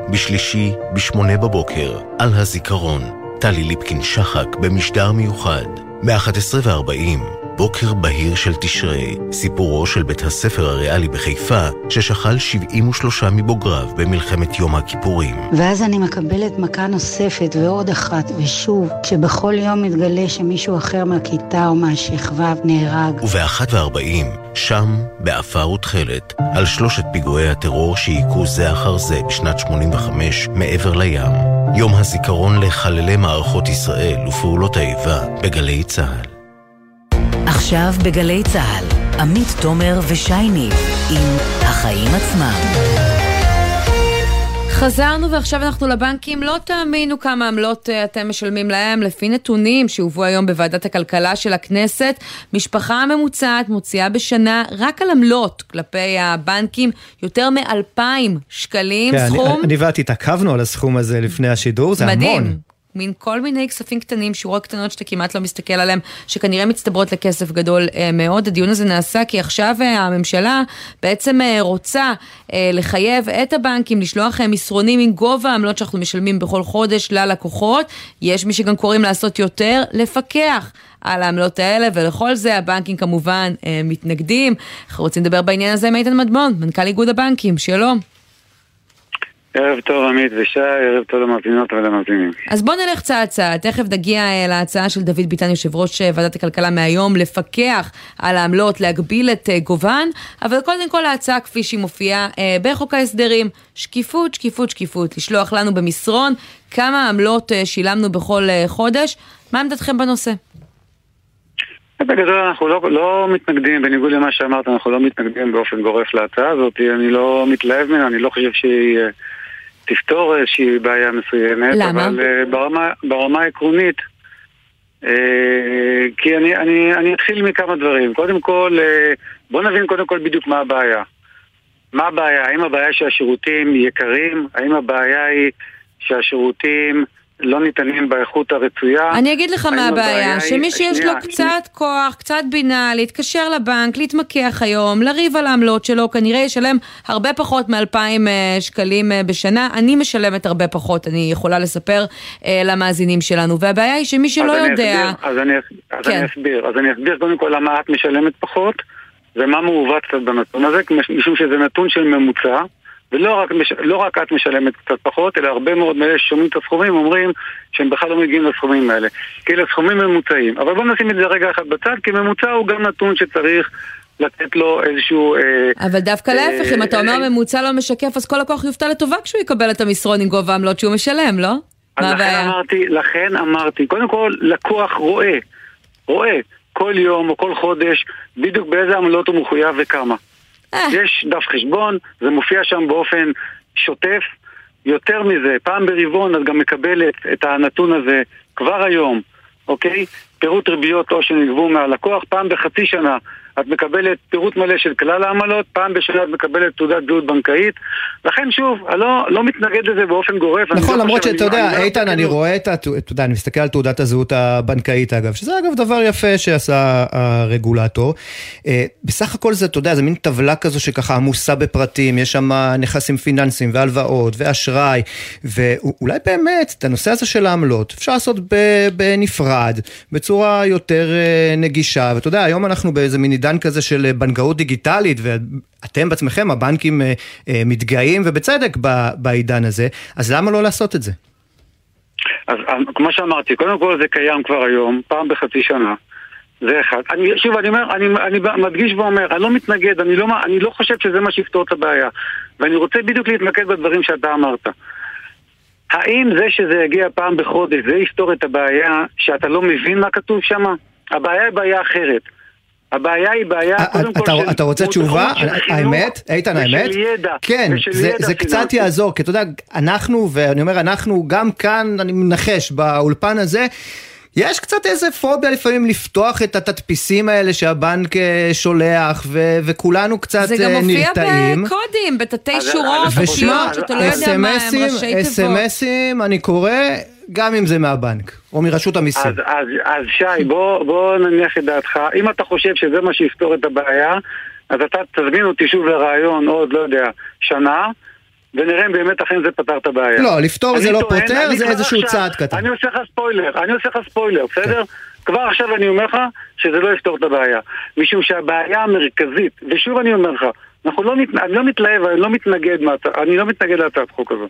בשלישי, בשמונה בבוקר, על הזיכרון, טלי ליפקין שחק במשדר מיוחד, ב-11:40, בוקר בהיר של תשרי, סיפורו של בית הספר הריאלי בחיפה, ששכל 73 מבוגריו במלחמת יום הכיפורים. ואז אני מקבלת מכה נוספת ועוד אחת, ושוב, כשבכל יום מתגלה שמישהו אחר מהכיתה או מהשכבה נהרג. ובאחת וארבעים, שם, בעפר ותכלת, על שלושת פיגועי הטרור שהיכו זה אחר זה בשנת 85 מעבר לים. יום הזיכרון לחללי מערכות ישראל ופעולות האיבה בגלי צה"ל. עכשיו בגלי צה"ל, עמית תומר ושייני עם החיים עצמם. חזרנו ועכשיו אנחנו לבנקים. לא תאמינו כמה עמלות אה, אתם משלמים להם. לפי נתונים שהובאו היום בוועדת הכלכלה של הכנסת, משפחה ממוצעת מוציאה בשנה רק על עמלות כלפי הבנקים יותר מאלפיים שקלים. כן, סכום... אני, אני ואת התעכבנו על הסכום הזה לפני השידור, זה מדהים. המון. מין כל מיני כספים קטנים, שורות קטנות שאתה כמעט לא מסתכל עליהם, שכנראה מצטברות לכסף גדול אה, מאוד. הדיון הזה נעשה כי עכשיו אה, הממשלה בעצם אה, רוצה לחייב את הבנקים לשלוח מסרונים עם גובה העמלות שאנחנו משלמים בכל חודש ללקוחות. יש מי שגם קוראים לעשות יותר, לפקח. על העמלות האלה, ולכל זה הבנקים כמובן מתנגדים. אנחנו רוצים לדבר בעניין הזה עם איתן מדמון, מנכ"ל איגוד הבנקים, שלום. ערב טוב עמית ושי, ערב טוב למאזינות ולמאזינים. אז בוא נלך צעד צעד, תכף נגיע אה, להצעה של דוד ביטן, יושב ראש אה, ועדת הכלכלה מהיום, לפקח על העמלות, להגביל את אה, גובהן, אבל קודם כל ההצעה כפי שהיא מופיעה בחוק ההסדרים, שקיפות, שקיפות, שקיפות, לשלוח לנו במסרון כמה עמלות שילמנו בכל חודש, מה עמדתכם בנושא? בגדול אנחנו לא, לא מתנגדים, בניגוד למה שאמרת, אנחנו לא מתנגדים באופן גורף להצעה הזאת, אני לא מתלהב ממנה, אני לא חושב שהיא... תפתור איזושהי בעיה מסוימת. למה? אבל uh, ברמה, ברמה העקרונית, uh, כי אני, אני, אני אתחיל מכמה דברים. קודם כל, בוא נבין קודם כל בדיוק מה הבעיה. מה הבעיה? האם הבעיה שהשירותים יקרים? האם הבעיה היא שהשירותים לא ניתנים באיכות הרצויה. אני אגיד לך מה הבעיה, שמי שיש לו קצת כוח, קצת בינה, להתקשר לבנק, להתמקח היום, לריב על העמלות שלו, כנראה ישלם הרבה פחות מ-2,000 אה, שקלים אה, בשנה. אני משלמת הרבה פחות, אני יכולה לספר אה, למאזינים שלנו. והבעיה היא שמי שלא יודע... אז, אני, אז כן. אני אסביר. אז אני אסביר קודם כל למה את משלמת פחות, ומה מעוות קצת בנתון הזה, משום שזה נתון של ממוצע. ולא רק, לא רק את משלמת קצת פחות, אלא הרבה מאוד מאלה ששומעים את הסכומים אומרים שהם בכלל לא מגיעים לסכומים האלה. כי אלה סכומים ממוצעים. אבל בואו נשים את זה רגע אחד בצד, כי ממוצע הוא גם נתון שצריך לתת לו איזשהו... אה, אבל דווקא אה, להפך, אם אתה אומר אה, ממוצע לא משקף, אז כל לקוח יופתע לטובה כשהוא יקבל את המסרון עם גובה העמלות שהוא משלם, לא? מה הבעיה? אמרתי, לכן אמרתי, קודם כל, לקוח רואה, רואה כל יום או כל חודש בדיוק באיזה עמלות הוא מחויב וכמה. אה. יש דף חשבון, זה מופיע שם באופן שוטף. יותר מזה, פעם ברבעון את גם מקבלת את הנתון הזה כבר היום, אוקיי? פירוט ריביות או שנגבו מהלקוח, פעם בחצי שנה את מקבלת פירוט מלא של כלל העמלות, פעם בשנה את מקבלת תעודת זהות בנקאית. לכן שוב, אני לא, לא מתנגד לזה באופן גורף. נכון, לא למרות שאתה יודע, אני איתן, אני רואה את, אתה יודע, אני מסתכל על תעודת הזהות הבנקאית אגב, שזה אגב דבר יפה שעשה הרגולטור. אה, בסך הכל זה, אתה יודע, זה מין טבלה כזו שככה עמוסה בפרטים, יש שם נכסים פיננסיים והלוואות ואשראי, ואולי באמת, את הנושא הזה של העמלות, אפשר לעשות בנפרד, בצורה יותר אה, נגישה, ואתה יודע, היום אנחנו באיזה מין עידן כזה של אה, בנקאות דיגיטלית, ואתם בעצמכם, הבנקים אה, אה, מתגאים, ובצדק, בעידן הזה, אז למה לא לעשות את זה? אז כמו שאמרתי, קודם כל זה קיים כבר היום, פעם בחצי שנה. זה אחד. אני, שוב, אני אומר, אני, אני מדגיש ואומר, אני לא מתנגד, אני לא, אני לא חושב שזה מה שיפתור את הבעיה. ואני רוצה בדיוק להתמקד בדברים שאתה אמרת. האם זה שזה יגיע פעם בחודש, זה יפתור את הבעיה שאתה לא מבין מה כתוב שם? הבעיה היא בעיה אחרת. הבעיה היא בעיה, קודם כל, של... אתה רוצה תשובה? האמת, איתן, האמת? ושל ידע. כן, זה קצת יעזור, כי אתה יודע, אנחנו, ואני אומר אנחנו, גם כאן, אני מנחש, באולפן הזה, יש קצת איזה פוביה לפעמים לפתוח את התדפיסים האלה שהבנק אה, שולח, ו- וכולנו קצת נרתעים. זה גם אה, מופיע בקודים, בתתי שורות, אותיות, שאתה לא יודע מה הם, ראשי תיבות. אס.אם.אסים, אני קורא, גם אם זה מהבנק, או מרשות המיסים. אז, אז, אז שי, בוא, בוא נניח את דעתך. אם אתה חושב שזה מה שיפתור את הבעיה, אז אתה תזמין אותי שוב לרעיון עוד, לא יודע, שנה. ונראה אם באמת אכן זה פתר את הבעיה. לא, לפתור זה לא טוען, פותר, זה איזשהו עכשיו- צעד קטן. אני עושה לך ספוילר, אני עושה לך ספוילר, בסדר? כבר עכשיו אני אומר לך שזה לא יפתור את הבעיה. משום שהבעיה המרכזית, ושוב אני אומר לך, אנחנו לא מת, אני לא מתלהב, אני לא מתנגד, מהצ- אני לא מתנגד להצעת חוק הזו.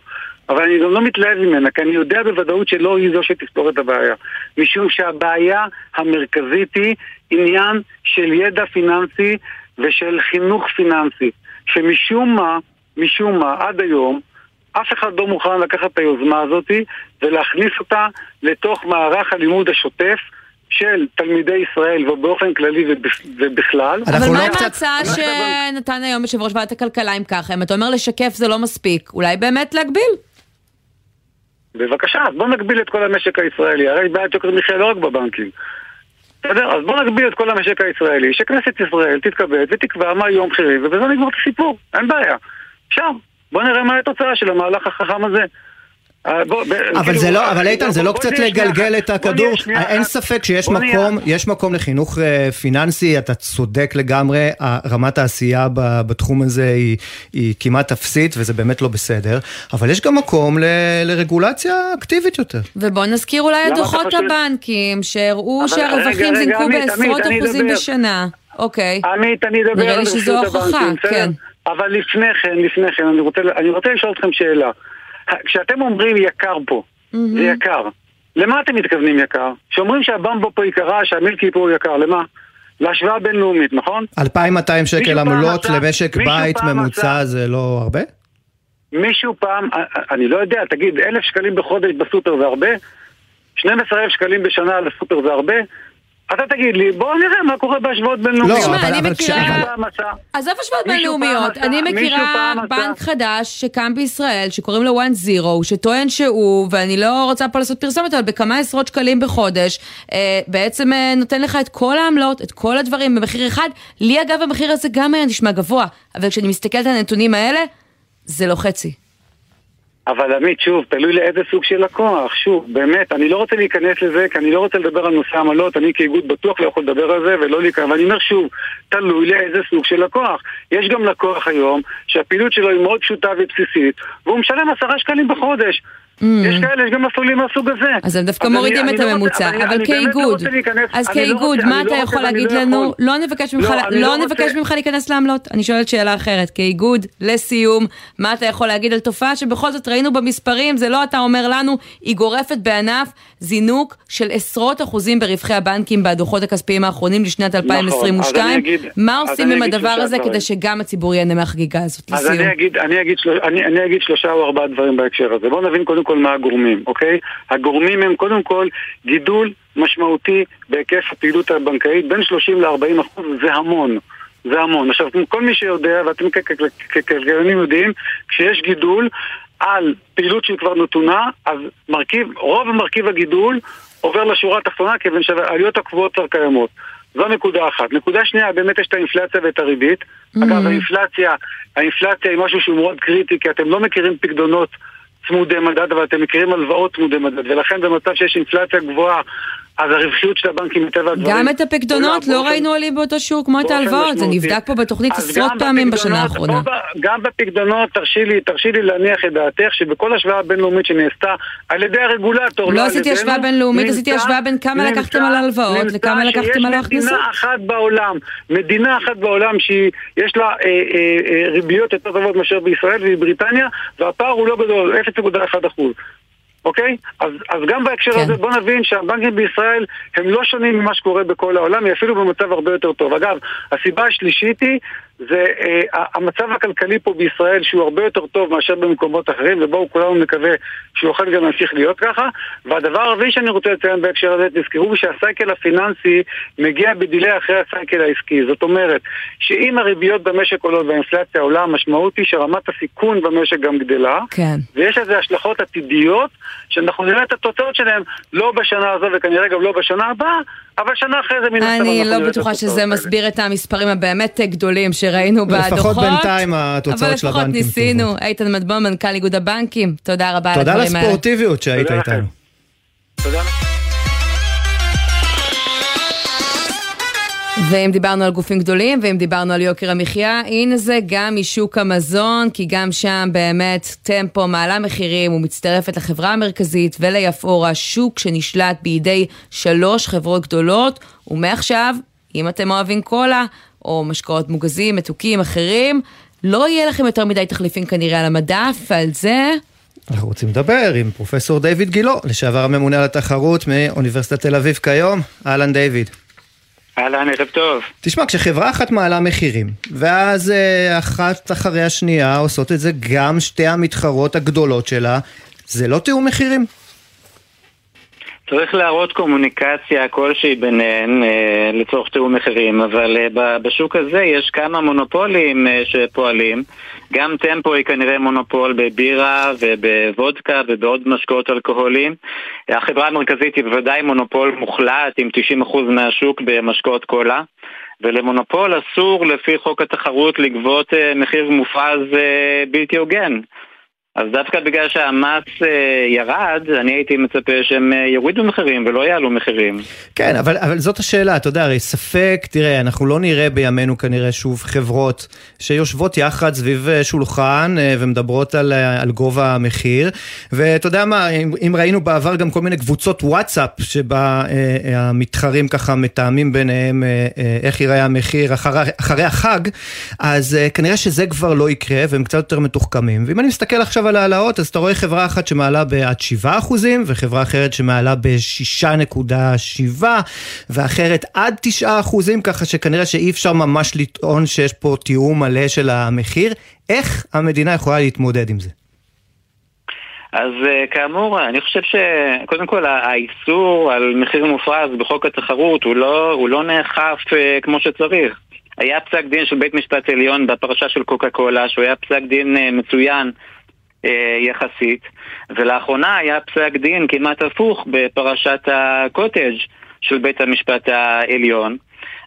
אבל אני גם לא מתלהב ממנה, כי אני יודע בוודאות שלא היא זו שתפתור את הבעיה. משום שהבעיה המרכזית היא עניין של ידע פיננסי ושל חינוך פיננסי. שמשום מה, משום מה, עד היום, אף אחד לא מוכן לקחת את היוזמה הזאת ולהכניס אותה לתוך מערך הלימוד השוטף של תלמידי ישראל ובאופן כללי ובכ- ובכלל. אבל לא מה עם ההצעה שנתן היום יושב ראש ועדת הכלכלה אם ככה? אם אתה אומר לשקף זה לא מספיק, אולי באמת להגביל? בבקשה, אז בוא נגביל את כל המשק הישראלי, הרי בעיית יוקר מחיה לא רק בבנקים. בסדר? אז בוא נגביל את כל המשק הישראלי, שכנסת ישראל תתכבד ותקבע מה יהיו המחירים, ובזה נגמור את הסיפור, אין בעיה. שם, בוא נראה מה התוצאה של המהלך החכם הזה. אה, אבל כאילו, זה לא, אה, אבל איתן, זה לא קצת לגלגל. את הכדור? אין. ספק שיש מקום, יש מקום לחינוך אה, פיננסי, אתה צודק לגמרי, רמת העשייה בתחום הזה היא- כמעט אפסית, וזה באמת לא בסדר, אבל יש גם מקום ל- לרגולציה אקטיבית יותר. ובוא נזכיר אולי את דוחות? הבנקים, שהראו שהרווחים זינקו בעשרות אחוזים. בשנה. אוקיי. עמית, אני אדבר נראה על לי שזו רווחיות ההוכחה, הבנקים, בסדר? כן. אבל לפני כן, לפני כן, אני רוצה, אני רוצה לשאול אתכם שאלה. כשאתם אומרים יקר פה, זה יקר. למה אתם מתכוונים יקר? שאומרים שהבמבו פה יקרה, שהמילקי פה יקר, למה? להשוואה בינלאומית, נכון? 2,200 שקל עמלות למשק בית ממוצע עשה- זה לא הרבה? מישהו פעם, אני לא יודע, תגיד, אלף שקלים בחודש בסופר זה הרבה? 12,000 שקלים בשנה לסופר זה הרבה? אתה תגיד לי, בוא נראה מה קורה בהשוואות בינלאומיות. לא, תשמע, אבל- אני אבל מכירה- כש- פעם עשה- עזוב השוואות בינלאומיות, אני מכירה בנק חדש שקם בישראל, שקוראים לו one zero, שטוען שהוא, ואני לא רוצה פה לעשות פרסומת, אבל בכמה עשרות שקלים בחודש, אה, בעצם אה, נותן לך את כל העמלות, את כל הדברים במחיר אחד. לי אגב המחיר הזה גם היה נשמע גבוה, אבל כשאני מסתכלת על הנתונים האלה, זה לא חצי. אבל עמית, שוב, תלוי לאיזה סוג של לקוח. שוב, באמת, אני לא רוצה להיכנס לזה, כי אני לא רוצה לדבר על נושא עמלות, אני כאיגוד בטוח לא יכול לדבר על זה, ולא להיכנס, ואני אומר שוב, תלוי לאיזה סוג של לקוח. יש גם לקוח היום, שהפעילות שלו היא מאוד פשוטה ובסיסית, והוא משלם עשרה שקלים בחודש. יש כאלה, יש גם מסלולים מהסוג הזה. אז הם דווקא אז אני- מורידים אני את לא רוצה- הממוצע, אני- אבל אני לא כאיגוד, להיכנס- אז אני לא כאיגוד, רוצה- מה אני אתה לא יכול להגיד לא לנו? לא נבקש ממך לא, אני לא לא נבקש רוצה- ממך להיכנס לעמלות. אני שואלת שאלה אחרת, כאיגוד, לסיום, מה אתה יכול להגיד על תופעה שבכל זאת ראינו במספרים, זה לא אתה אומר לנו, היא גורפת בענף זינוק של עשרות אחוזים ברווחי הבנקים בדוחות הכספיים האחרונים לשנת נכון, אז 2022. אני אגיד- מה אז עושים אני עם הדבר הזה. כדי שגם הציבור ייהנה מהחגיגה הזאת? אז לסיום. אני אני, אני, אני אגיד שלושה או ארבעה דברים בהקשר הזה. בואו נבין קודם כל מה הגורמים, אוקיי? הגורמים הם קודם כל גידול משמעותי בהיקף הפעילות הבנקאית, בין 30 ל-40 אחוז, זה המון. זה המון. עכשיו, כל מי שיודע, ואתם ככלכלנים יודעים, כשיש גידול על פעילות שהיא כבר נתונה, אז מרכיב, רוב מרכיב הגידול עובר לשורה התחתונה, כיוון שהעלויות הקבועות כבר קיימות. זו נקודה אחת. נקודה שנייה, באמת יש את האינפלציה ואת הריבית. אגב, האינפלציה, האינפלציה היא משהו שהוא מאוד קריטי, כי אתם לא מכירים פקדונות צמודי מדד, אבל אתם מכירים הלוואות צמודי מדד, ולכן במצב שיש אינפלציה גבוהה, אז הרווחיות של הבנקים מטבע הדברים... גם את הפקדונות לא באופן- ראינו עולים באותו שיעור כמו את ההלוואות, זה. נבדק פה בתוכנית עשרות פעמים בשנה האחרונה. גם בפקדונות, תרשי לי, תרשי לי להניח את דעתך שבכל השוואה בינלאומית שנעשתה על ידי הרגולטור, לא על עשיתי השוואה בינלאומית, עשיתי השוואה בין כמה לקחתם על ההלוואות נמצא לכמה לקחתם על ההכנסות. מדינה אחת בעולם, מדינה אחת בעולם שיש לה אה, אה, אה, ריביות יותר טובות מאשר בישראל והיא בריטניה, והפער הוא לא גדול, 0.1 אחוז. אוקיי? אז, אז גם בהקשר כן. הזה בוא נבין שהבנקים בישראל הם לא שונים ממה שקורה בכל העולם, היא אפילו במצב הרבה יותר טוב. אגב, הסיבה השלישית היא, זה אה, המצב הכלכלי פה בישראל שהוא הרבה יותר טוב מאשר במקומות אחרים, ובואו כולנו נקווה שהוא יכול גם להמשיך להיות ככה. והדבר הרביעי שאני רוצה לציין בהקשר הזה, תזכרו שהסייקל הפיננסי מגיע בדילי אחרי הסייקל העסקי. זאת אומרת, שאם הריביות במשק עולות והאינפלציה עולה, המשמעות היא שרמת הסיכון במשק גם גדלה. כן. ויש לזה השלכות עתידיות, שאנחנו נראה את התוצאות שלהן לא בשנה הזו וכנראה גם לא בשנה הבאה, אבל שנה אחרי זה מן הסתם אני לא בטוחה שזה האלה. מסביר את המספרים הבאמת גדולים שראינו בדוחות. לפחות בינתיים התוצאות של אבל לפחות הבנקים ניסינו. איתן מדבון, מנכ"ל איגוד הבנקים, תודה רבה על תודה הדברים האלה. לספורטיביות שהיית תודה. איתנו. תודה לכם. ואם דיברנו על גופים גדולים, ואם דיברנו על יוקר המחיה, הנה זה גם משוק המזון, כי גם שם באמת טמפו מעלה מחירים ומצטרפת לחברה המרכזית וליפאורה, שוק שנשלט בידי שלוש חברות גדולות, ומעכשיו, אם אתם אוהבים קולה, או משקאות מוגזים, מתוקים, אחרים, לא יהיה לכם יותר מדי תחליפים כנראה על המדף, ועל זה... אנחנו רוצים לדבר עם פרופסור דיוויד גילו, לשעבר הממונה על התחרות מאוניברסיטת תל אביב כיום. אהלן דיוויד. אהלן, ערב טוב. תשמע, כשחברה אחת מעלה מחירים, ואז אה, אחת אחרי השנייה עושות את זה גם שתי המתחרות הגדולות שלה, זה לא תיאום מחירים? צריך להראות קומוניקציה כלשהי ביניהן אה, לצורך תיאום מחירים, אבל אה, בשוק הזה יש כמה מונופולים אה, שפועלים. גם טמפו היא כנראה מונופול בבירה ובוודקה ובעוד משקאות אלכוהוליים. החברה המרכזית היא בוודאי מונופול מוחלט עם 90% מהשוק במשקאות קולה. ולמונופול אסור לפי חוק התחרות לגבות מחיר מופרז בלתי הוגן. אז דווקא בגלל שהמס אה, ירד, אני הייתי מצפה שהם אה, יורידו מחירים ולא יעלו מחירים. כן, אבל, אבל זאת השאלה, אתה יודע, הרי ספק, תראה, אנחנו לא נראה בימינו כנראה שוב חברות שיושבות יחד סביב אה, שולחן ומדברות על, על גובה המחיר, ואתה יודע מה, אם, אם ראינו בעבר גם כל מיני קבוצות וואטסאפ, שבה המתחרים ככה מתאמים ביניהם איך ייראה המחיר אחרי, אחרי החג, אז כנראה שזה כבר לא יקרה, והם קצת יותר מתוחכמים. ואם אני מסתכל עכשיו על העלאות, אז אתה רואה חברה אחת שמעלה בעד 7 אחוזים, וחברה אחרת שמעלה ב-6.7, ואחרת עד 9 אחוזים, ככה שכנראה שאי אפשר ממש לטעון שיש פה תיאום מלא של המחיר. איך המדינה יכולה להתמודד עם זה? אז אה, כאמור, אני חושב שקודם כל האיסור על מחיר מופרז בחוק התחרות הוא לא, הוא לא נאכף אה, כמו שצריך. היה פסק דין של בית משפט עליון בפרשה של קוקה קולה, שהוא היה פסק דין אה, מצוין יחסית, ולאחרונה היה פסק דין כמעט הפוך בפרשת הקוטג' של בית המשפט העליון.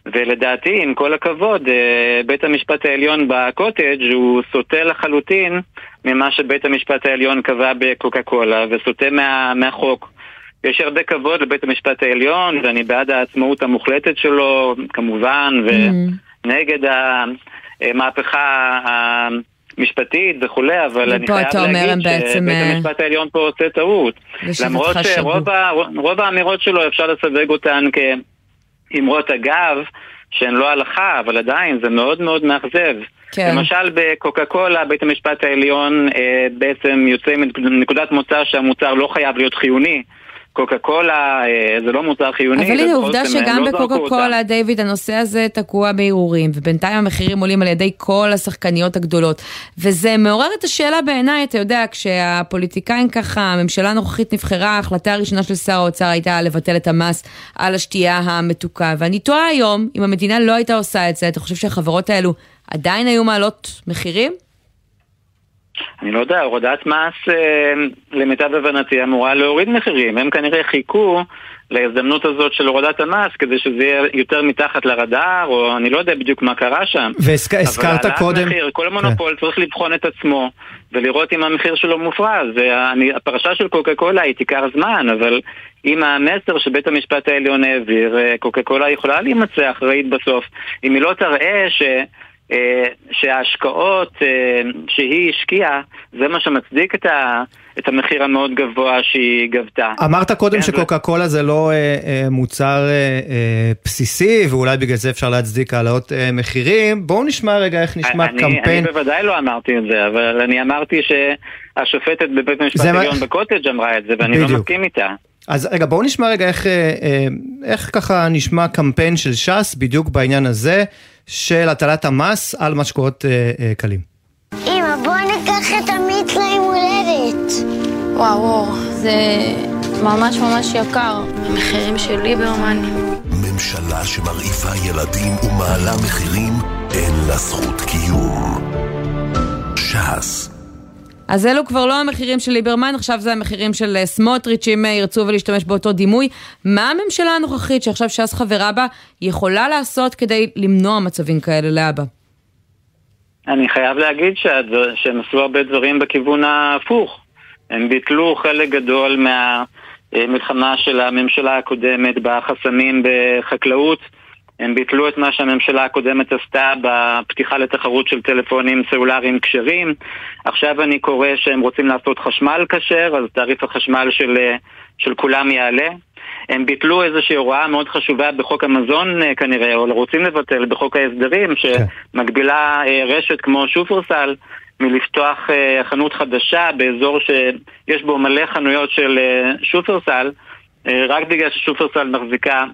ולדעתי, עם כל הכבוד, אה, בית המשפט העליון בקוטג' הוא סוטה לחלוטין ממה שבית המשפט העליון קבע בקוקה קולה, וסוטה מה, מהחוק. יש הרבה כבוד לבית המשפט העליון, ואני בעד העצמאות המוחלטת שלו, כמובן, ונגד המהפכה משפטית וכולי, אבל אני חייב להגיד שבית אה, המשפט העליון פה עושה טעות. למרות שרוב האמירות שלו אפשר לסווג אותן כאמרות אגב, שהן לא הלכה, אבל עדיין זה מאוד מאוד מאכזב. כן. למשל בקוקה קולה, בית המשפט העליון אה, בעצם יוצא מנקודת מוצא שהמוצר לא חייב להיות חיוני. קוקה קולה אה, זה לא מוצר חיוני. אבל הנה עובדה שגם לא בקוקה קולה, דיוויד, הנושא הזה תקוע בערעורים, ובינתיים המחירים עולים על ידי כל השחקניות הגדולות. וזה מעורר את השאלה בעיניי, אתה יודע, כשהפוליטיקאים ככה, הממשלה הנוכחית נבחרה, ההחלטה הראשונה של שר האוצר הייתה לבטל את המס על השתייה המתוקה. ואני תוהה היום, אם המדינה לא הייתה עושה את זה, אתה חושב שהחברות האלו עדיין היו מעלות מחירים? אני לא יודע, הורדת מס אה, למיטב הבנתי אמורה להוריד מחירים. הם כנראה חיכו להזדמנות הזאת של הורדת המס כדי שזה יהיה יותר מתחת לרדאר, או אני לא יודע בדיוק מה קרה שם. והזכרת קודם... מחיר, כל מונופול כן. צריך לבחון את עצמו ולראות אם המחיר שלו מופרז. הפרשה של קוקה קולה היא תיקח זמן, אבל אם המסר שבית המשפט העליון העביר, אה, קוקה קולה יכולה להימצא אחראית בסוף. אם היא לא תראה ש... אה, שההשקעות אה, שהיא השקיעה, זה מה שמצדיק את, ה, את המחיר המאוד גבוה שהיא גבתה. אמרת קודם כן, שקוקה קולה זה לא אה, אה, מוצר אה, אה, בסיסי, ואולי בגלל זה אפשר להצדיק העלאות אה, מחירים. בואו נשמע רגע איך נשמע אני, קמפיין. אני בוודאי לא אמרתי את זה, אבל אני אמרתי שהשופטת בבית המשפט העליון מה... בקוטג' אמרה את זה, ואני לא בדיוק. לא מסכים איתה. אז רגע, בואו נשמע רגע איך, אה, איך ככה נשמע קמפיין של ש"ס בדיוק בעניין הזה. של הטלת המס על משקאות אה, אה, קלים. אמא, בוא ניקח את עמית ליום הולדת. וואו, וואו, זה ממש ממש יקר. המחירים של ליברמן. ממשלה שמרעיפה ילדים ומעלה מחירים, אין לה זכות קיום. ש"ס אז אלו כבר לא המחירים של ליברמן, עכשיו זה המחירים של אה, סמוטריץ', אם אה, ירצו ולהשתמש באותו דימוי. מה הממשלה הנוכחית, שעכשיו ש"ס חברה בה, יכולה לעשות כדי למנוע מצבים כאלה להבא? אני חייב להגיד שהם עשו הרבה דברים בכיוון ההפוך. הם ביטלו חלק גדול מהמלחמה של הממשלה הקודמת בחסמים בחקלאות. הם ביטלו את מה שהממשלה הקודמת עשתה בפתיחה לתחרות של טלפונים סלולריים כשרים. עכשיו אני קורא שהם רוצים לעשות חשמל כשר, אז תעריף החשמל של, של כולם יעלה. הם ביטלו איזושהי הוראה מאוד חשובה בחוק המזון אה, כנראה, או רוצים לבטל בחוק ההסדרים, שמגבילה אה, רשת כמו שופרסל מלפתוח אה, חנות חדשה באזור שיש בו מלא חנויות של שופרסל, רק בגלל ששופרסל מחזיקה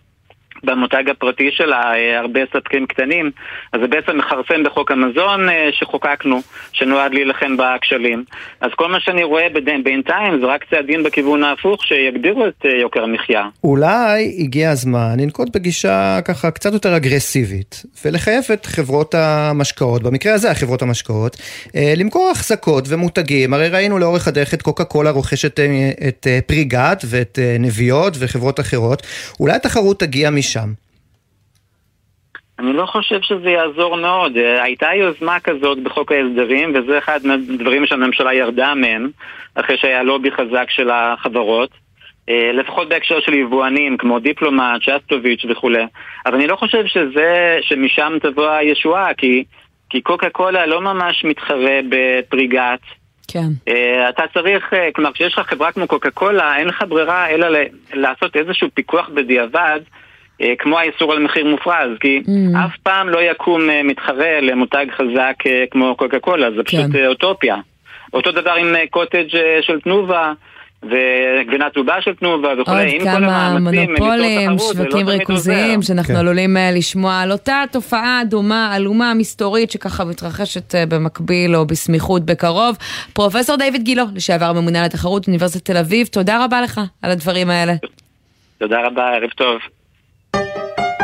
במותג הפרטי שלה אה, הרבה ספקים קטנים, אז זה בעצם מכרסם בחוק המזון אה, שחוקקנו, שנועד להילחם בכשלים. אז כל מה שאני רואה בינתיים זה רק צעדים בכיוון ההפוך שיגדירו את אה, יוקר המחיה. אולי הגיע הזמן לנקוט בגישה ככה קצת יותר אגרסיבית, ולחייב את חברות המשקאות, במקרה הזה החברות המשקאות, למכור החזקות ומותגים. הרי ראינו לאורך הדרך את קוקה קולה רוכשת את פריגת ואת נביאות וחברות אחרות. אולי התחרות תגיע מש... משם? אני לא חושב שזה יעזור מאוד. הייתה יוזמה כזאת בחוק ההסדרים, וזה אחד מהדברים שהממשלה ירדה מהם, אחרי שהיה לובי חזק של החברות. אה, לפחות בהקשר של יבואנים כמו דיפלומט, שסטוביץ' וכולי. אבל אני לא חושב שזה, שמשם תבוא הישועה, כי, כי קוקה קולה לא ממש מתחרה בפריגת. כן. Uh, אתה צריך, כלומר, כשיש לך חברה כמו קוקה קולה, אין לך ברירה אלא לעשות איזשהו פיקוח בדיעבד אה, כמו האיסור על מחיר מופרז, כי mm. אף פעם לא יקום אה, מתחרה למותג חזק אה, כמו קוקה קולה, זה פשוט כן. אוטופיה. אותו דבר עם קוטג' של תנובה. וגבינת צהובה של תנובה וכולי, עם כל המאמצים, מונופולים, לא שווקים לא ריכוזיים, שאנחנו כן. עלולים לשמוע על אותה תופעה דומה, עלומה, מסתורית, שככה מתרחשת במקביל או בסמיכות בקרוב. פרופסור דיוויד גילו, לשעבר ממונה על התחרות באוניברסיטת תל אביב, תודה רבה לך על הדברים האלה. תודה רבה, ערב טוב. Música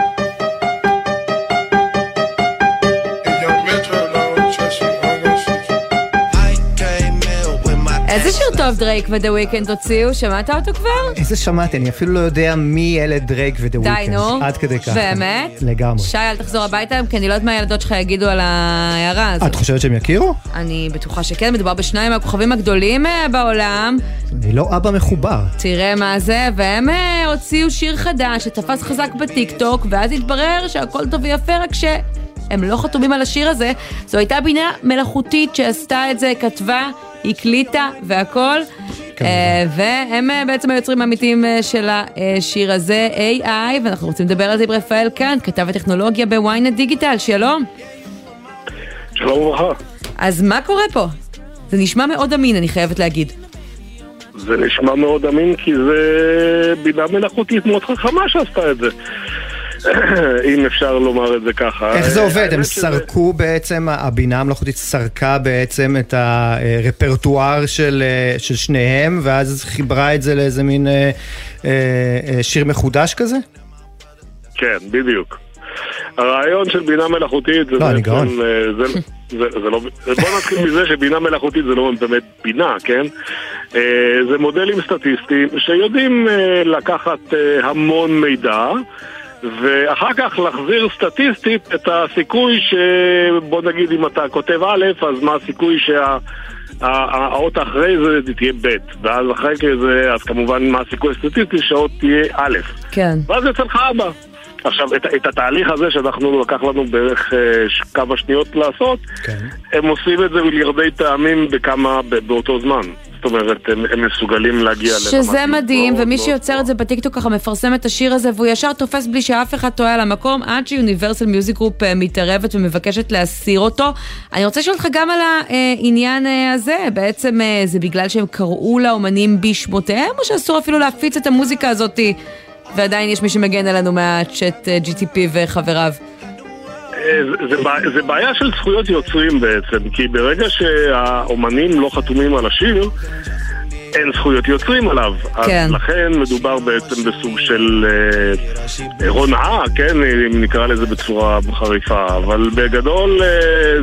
איזה שיר טוב Drake ו The Weeknd הוציאו? שמעת אותו כבר? איזה שמעתי? אני אפילו לא יודע מי אלה Drake ו The Weeknd. די, נו. עד כדי כך. באמת? לגמרי. שי, אל תחזור הביתה כי אני לא יודעת מה הילדות שלך יגידו על ההערה הזאת. את חושבת שהם יכירו? אני בטוחה שכן, מדובר בשניים מהכוכבים הגדולים אה, בעולם. אני לא אבא מחובר. תראה מה זה, והם אה, הוציאו שיר חדש שתפס חזק בטיקטוק, ואז התברר שהכל טוב ויפה, רק ש... הם לא חתומים על השיר הזה, זו הייתה בינה מלאכותית שעשתה את זה, כתבה, הקליטה והכל. אה, והם אה, בעצם היוצרים האמיתיים אה, של השיר הזה, AI, ואנחנו רוצים לדבר על זה עם רפאל קאנט, כתב הטכנולוגיה בוויינט דיגיטל, שלום. שלום וברכה. אז מה קורה פה? זה נשמע מאוד אמין, אני חייבת להגיד. זה נשמע מאוד אמין כי זה בינה מלאכותית מאוד חכמה שעשתה את זה. אם אפשר לומר את זה ככה. איך זה עובד? הם סרקו בעצם, הבינה המלאכותית סרקה בעצם את הרפרטואר של, אה, של שניהם, ואז חיברה את זה לאיזה מין אה, אה, שיר מחודש כזה? כן, בדיוק. הרעיון של בינה מלאכותית זה לא, בעצם... זה, זה, זה לא, בוא נתחיל מזה שבינה מלאכותית זה לא באמת בינה, כן? זה מודלים סטטיסטיים שיודעים לקחת המון מידע ואחר כך להחזיר סטטיסטית את הסיכוי שבוא נגיד אם אתה כותב א', אז מה הסיכוי שה... האות אחרי זה תהיה ב', ואז אחרי זה, אז כמובן מה הסיכוי הסטטיסטי שהאות תהיה א'. כן. ואז יוצא לך אבא. עכשיו, את, את התהליך הזה שאנחנו, לקח לנו בערך אה, כמה שניות לעשות, כן. הם עושים את זה מיליארדי טעמים בכמה, באותו זמן. זאת אומרת, הם, הם מסוגלים להגיע לרמת... שזה מדהים, ומי שיוצר את זה בטיקטוק ככה מפרסם את השיר הזה, והוא ישר תופס בלי שאף אחד טועה על המקום, עד ש Universal Music Group מתערבת ומבקשת להסיר אותו. אני רוצה לשאול אותך גם על העניין אה, הזה, בעצם אה, זה בגלל שהם קראו לאומנים בשמותיהם, או שאסור אפילו להפיץ את המוזיקה הזאת, ועדיין יש מי שמגן עלינו מהצ'אט אה, GTP וחבריו? זה, בעיה של זכויות יוצרים בעצם, כי ברגע שהאומנים לא חתומים על השיר, אין זכויות יוצרים עליו. כן. אז לכן מדובר בעצם בסוג של אה, הונאה, כן, אם נקרא לזה בצורה חריפה, אבל בגדול אה,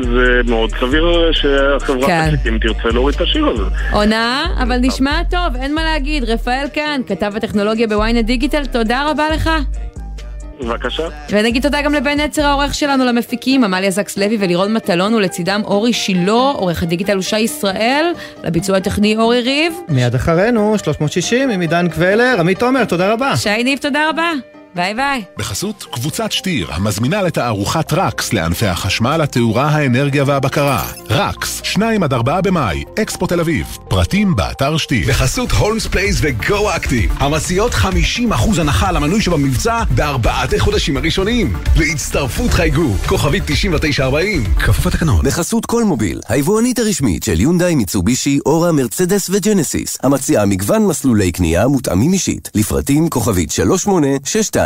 זה מאוד סביר שהחברת כן. תקליטים תרצה להוריד את השיר הזה. הונאה, אבל נשמע טוב, אין מה להגיד. רפאל כאן, כתב הטכנולוגיה בוויינט דיגיטל, תודה רבה לך. בבקשה. ונגיד תודה גם לבן נצר העורך שלנו, למפיקים, עמליה זקס לוי ולירון מטלון, ולצידם אורי שילה, עורך הדיגיטל הוא שי ישראל, לביצוע הטכני אורי ריב. מיד אחרינו, 360 עם עידן קבלר, עמית תומר, תודה רבה. שי ניב, תודה רבה. ביי ביי. בחסות קבוצת שטייר, המזמינה לתערוכת רקס לענפי החשמל, התאורה, האנרגיה והבקרה. רקס, 2 עד 4 במאי, אקספו תל אביב. פרטים באתר שטייר. בחסות Holmes Place ו Go Active, המציעות 50% הנחה על המנוי שבמבצע בארבעת החודשים הראשונים. להצטרפות חייגו, כוכבית 9940, כפוף לתקנון. בחסות כלמוביל, היבואנית הרשמית של יונדאי, מיצובישי, אורה, מרצדס וג'נסיס, המציעה מגוון מסלולי קנייה מותאמים אישית, לפרטים כוכבית 3862.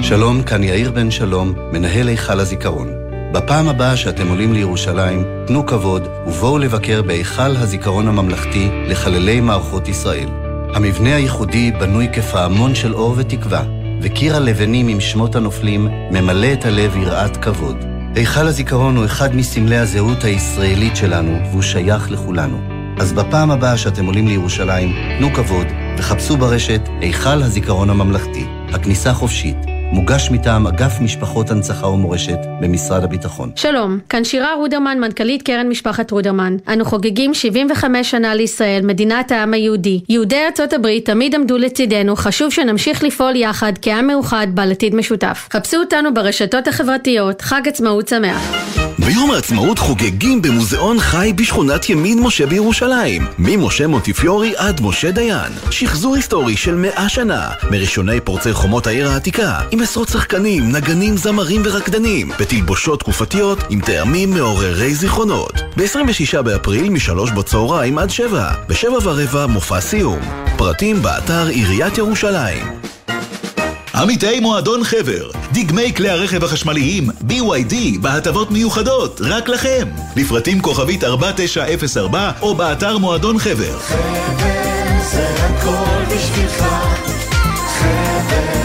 שלום, כאן יאיר בן שלום, מנהל היכל הזיכרון. בפעם הבאה שאתם עולים לירושלים, תנו כבוד ובואו לבקר בהיכל הזיכרון הממלכתי לחללי מערכות ישראל. המבנה הייחודי בנוי כפעמון של אור ותקווה, וקיר הלבנים עם שמות הנופלים ממלא את הלב יראת כבוד. היכל הזיכרון הוא אחד מסמלי הזהות הישראלית שלנו, והוא שייך לכולנו. אז בפעם הבאה שאתם עולים לירושלים, תנו כבוד וחפשו ברשת היכל הזיכרון הממלכתי. הכניסה חופשית. מוגש מטעם אגף משפחות הנצחה ומורשת במשרד הביטחון. שלום, כאן שירה רודרמן, מנכ"לית קרן משפחת רודרמן. אנו חוגגים 75 שנה לישראל, מדינת העם היהודי. יהודי ארצות הברית תמיד עמדו לצידנו, חשוב שנמשיך לפעול יחד כעם מאוחד בעל עתיד משותף. חפשו אותנו ברשתות החברתיות, חג עצמאות שמח. ביום העצמאות חוגגים במוזיאון חי בשכונת ימין משה בירושלים. ממשה מונטיפיורי עד משה דיין. שחזור היסטורי של מאה שנה, מראשוני פורצי חומות העיר העתיקה, עם עשרות שחקנים, נגנים, זמרים ורקדנים, בתלבושות תקופתיות עם טעמים מעוררי זיכרונות. ב-26 באפריל משלוש בצהריים עד שבע, בשבע ורבע מופע סיום. פרטים באתר עיריית ירושלים. עמיתי מועדון חבר, דגמי כלי הרכב החשמליים BYD בהטבות מיוחדות, רק לכם. לפרטים כוכבית 4904 או באתר מועדון חבר. חבר זה הכל בשבילך, חבר.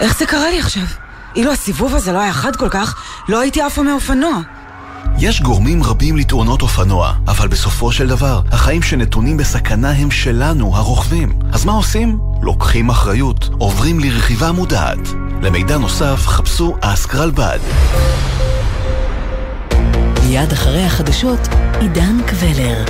איך זה קרה לי עכשיו? אילו הסיבוב הזה לא היה חד כל כך, לא הייתי עפה מאופנוע. יש גורמים רבים לתאונות אופנוע, אבל בסופו של דבר, החיים שנתונים בסכנה הם שלנו, הרוכבים. אז מה עושים? לוקחים אחריות, עוברים לרכיבה מודעת. למידע נוסף, חפשו אסקרלבד. מיד אחרי החדשות, עידן קבלר.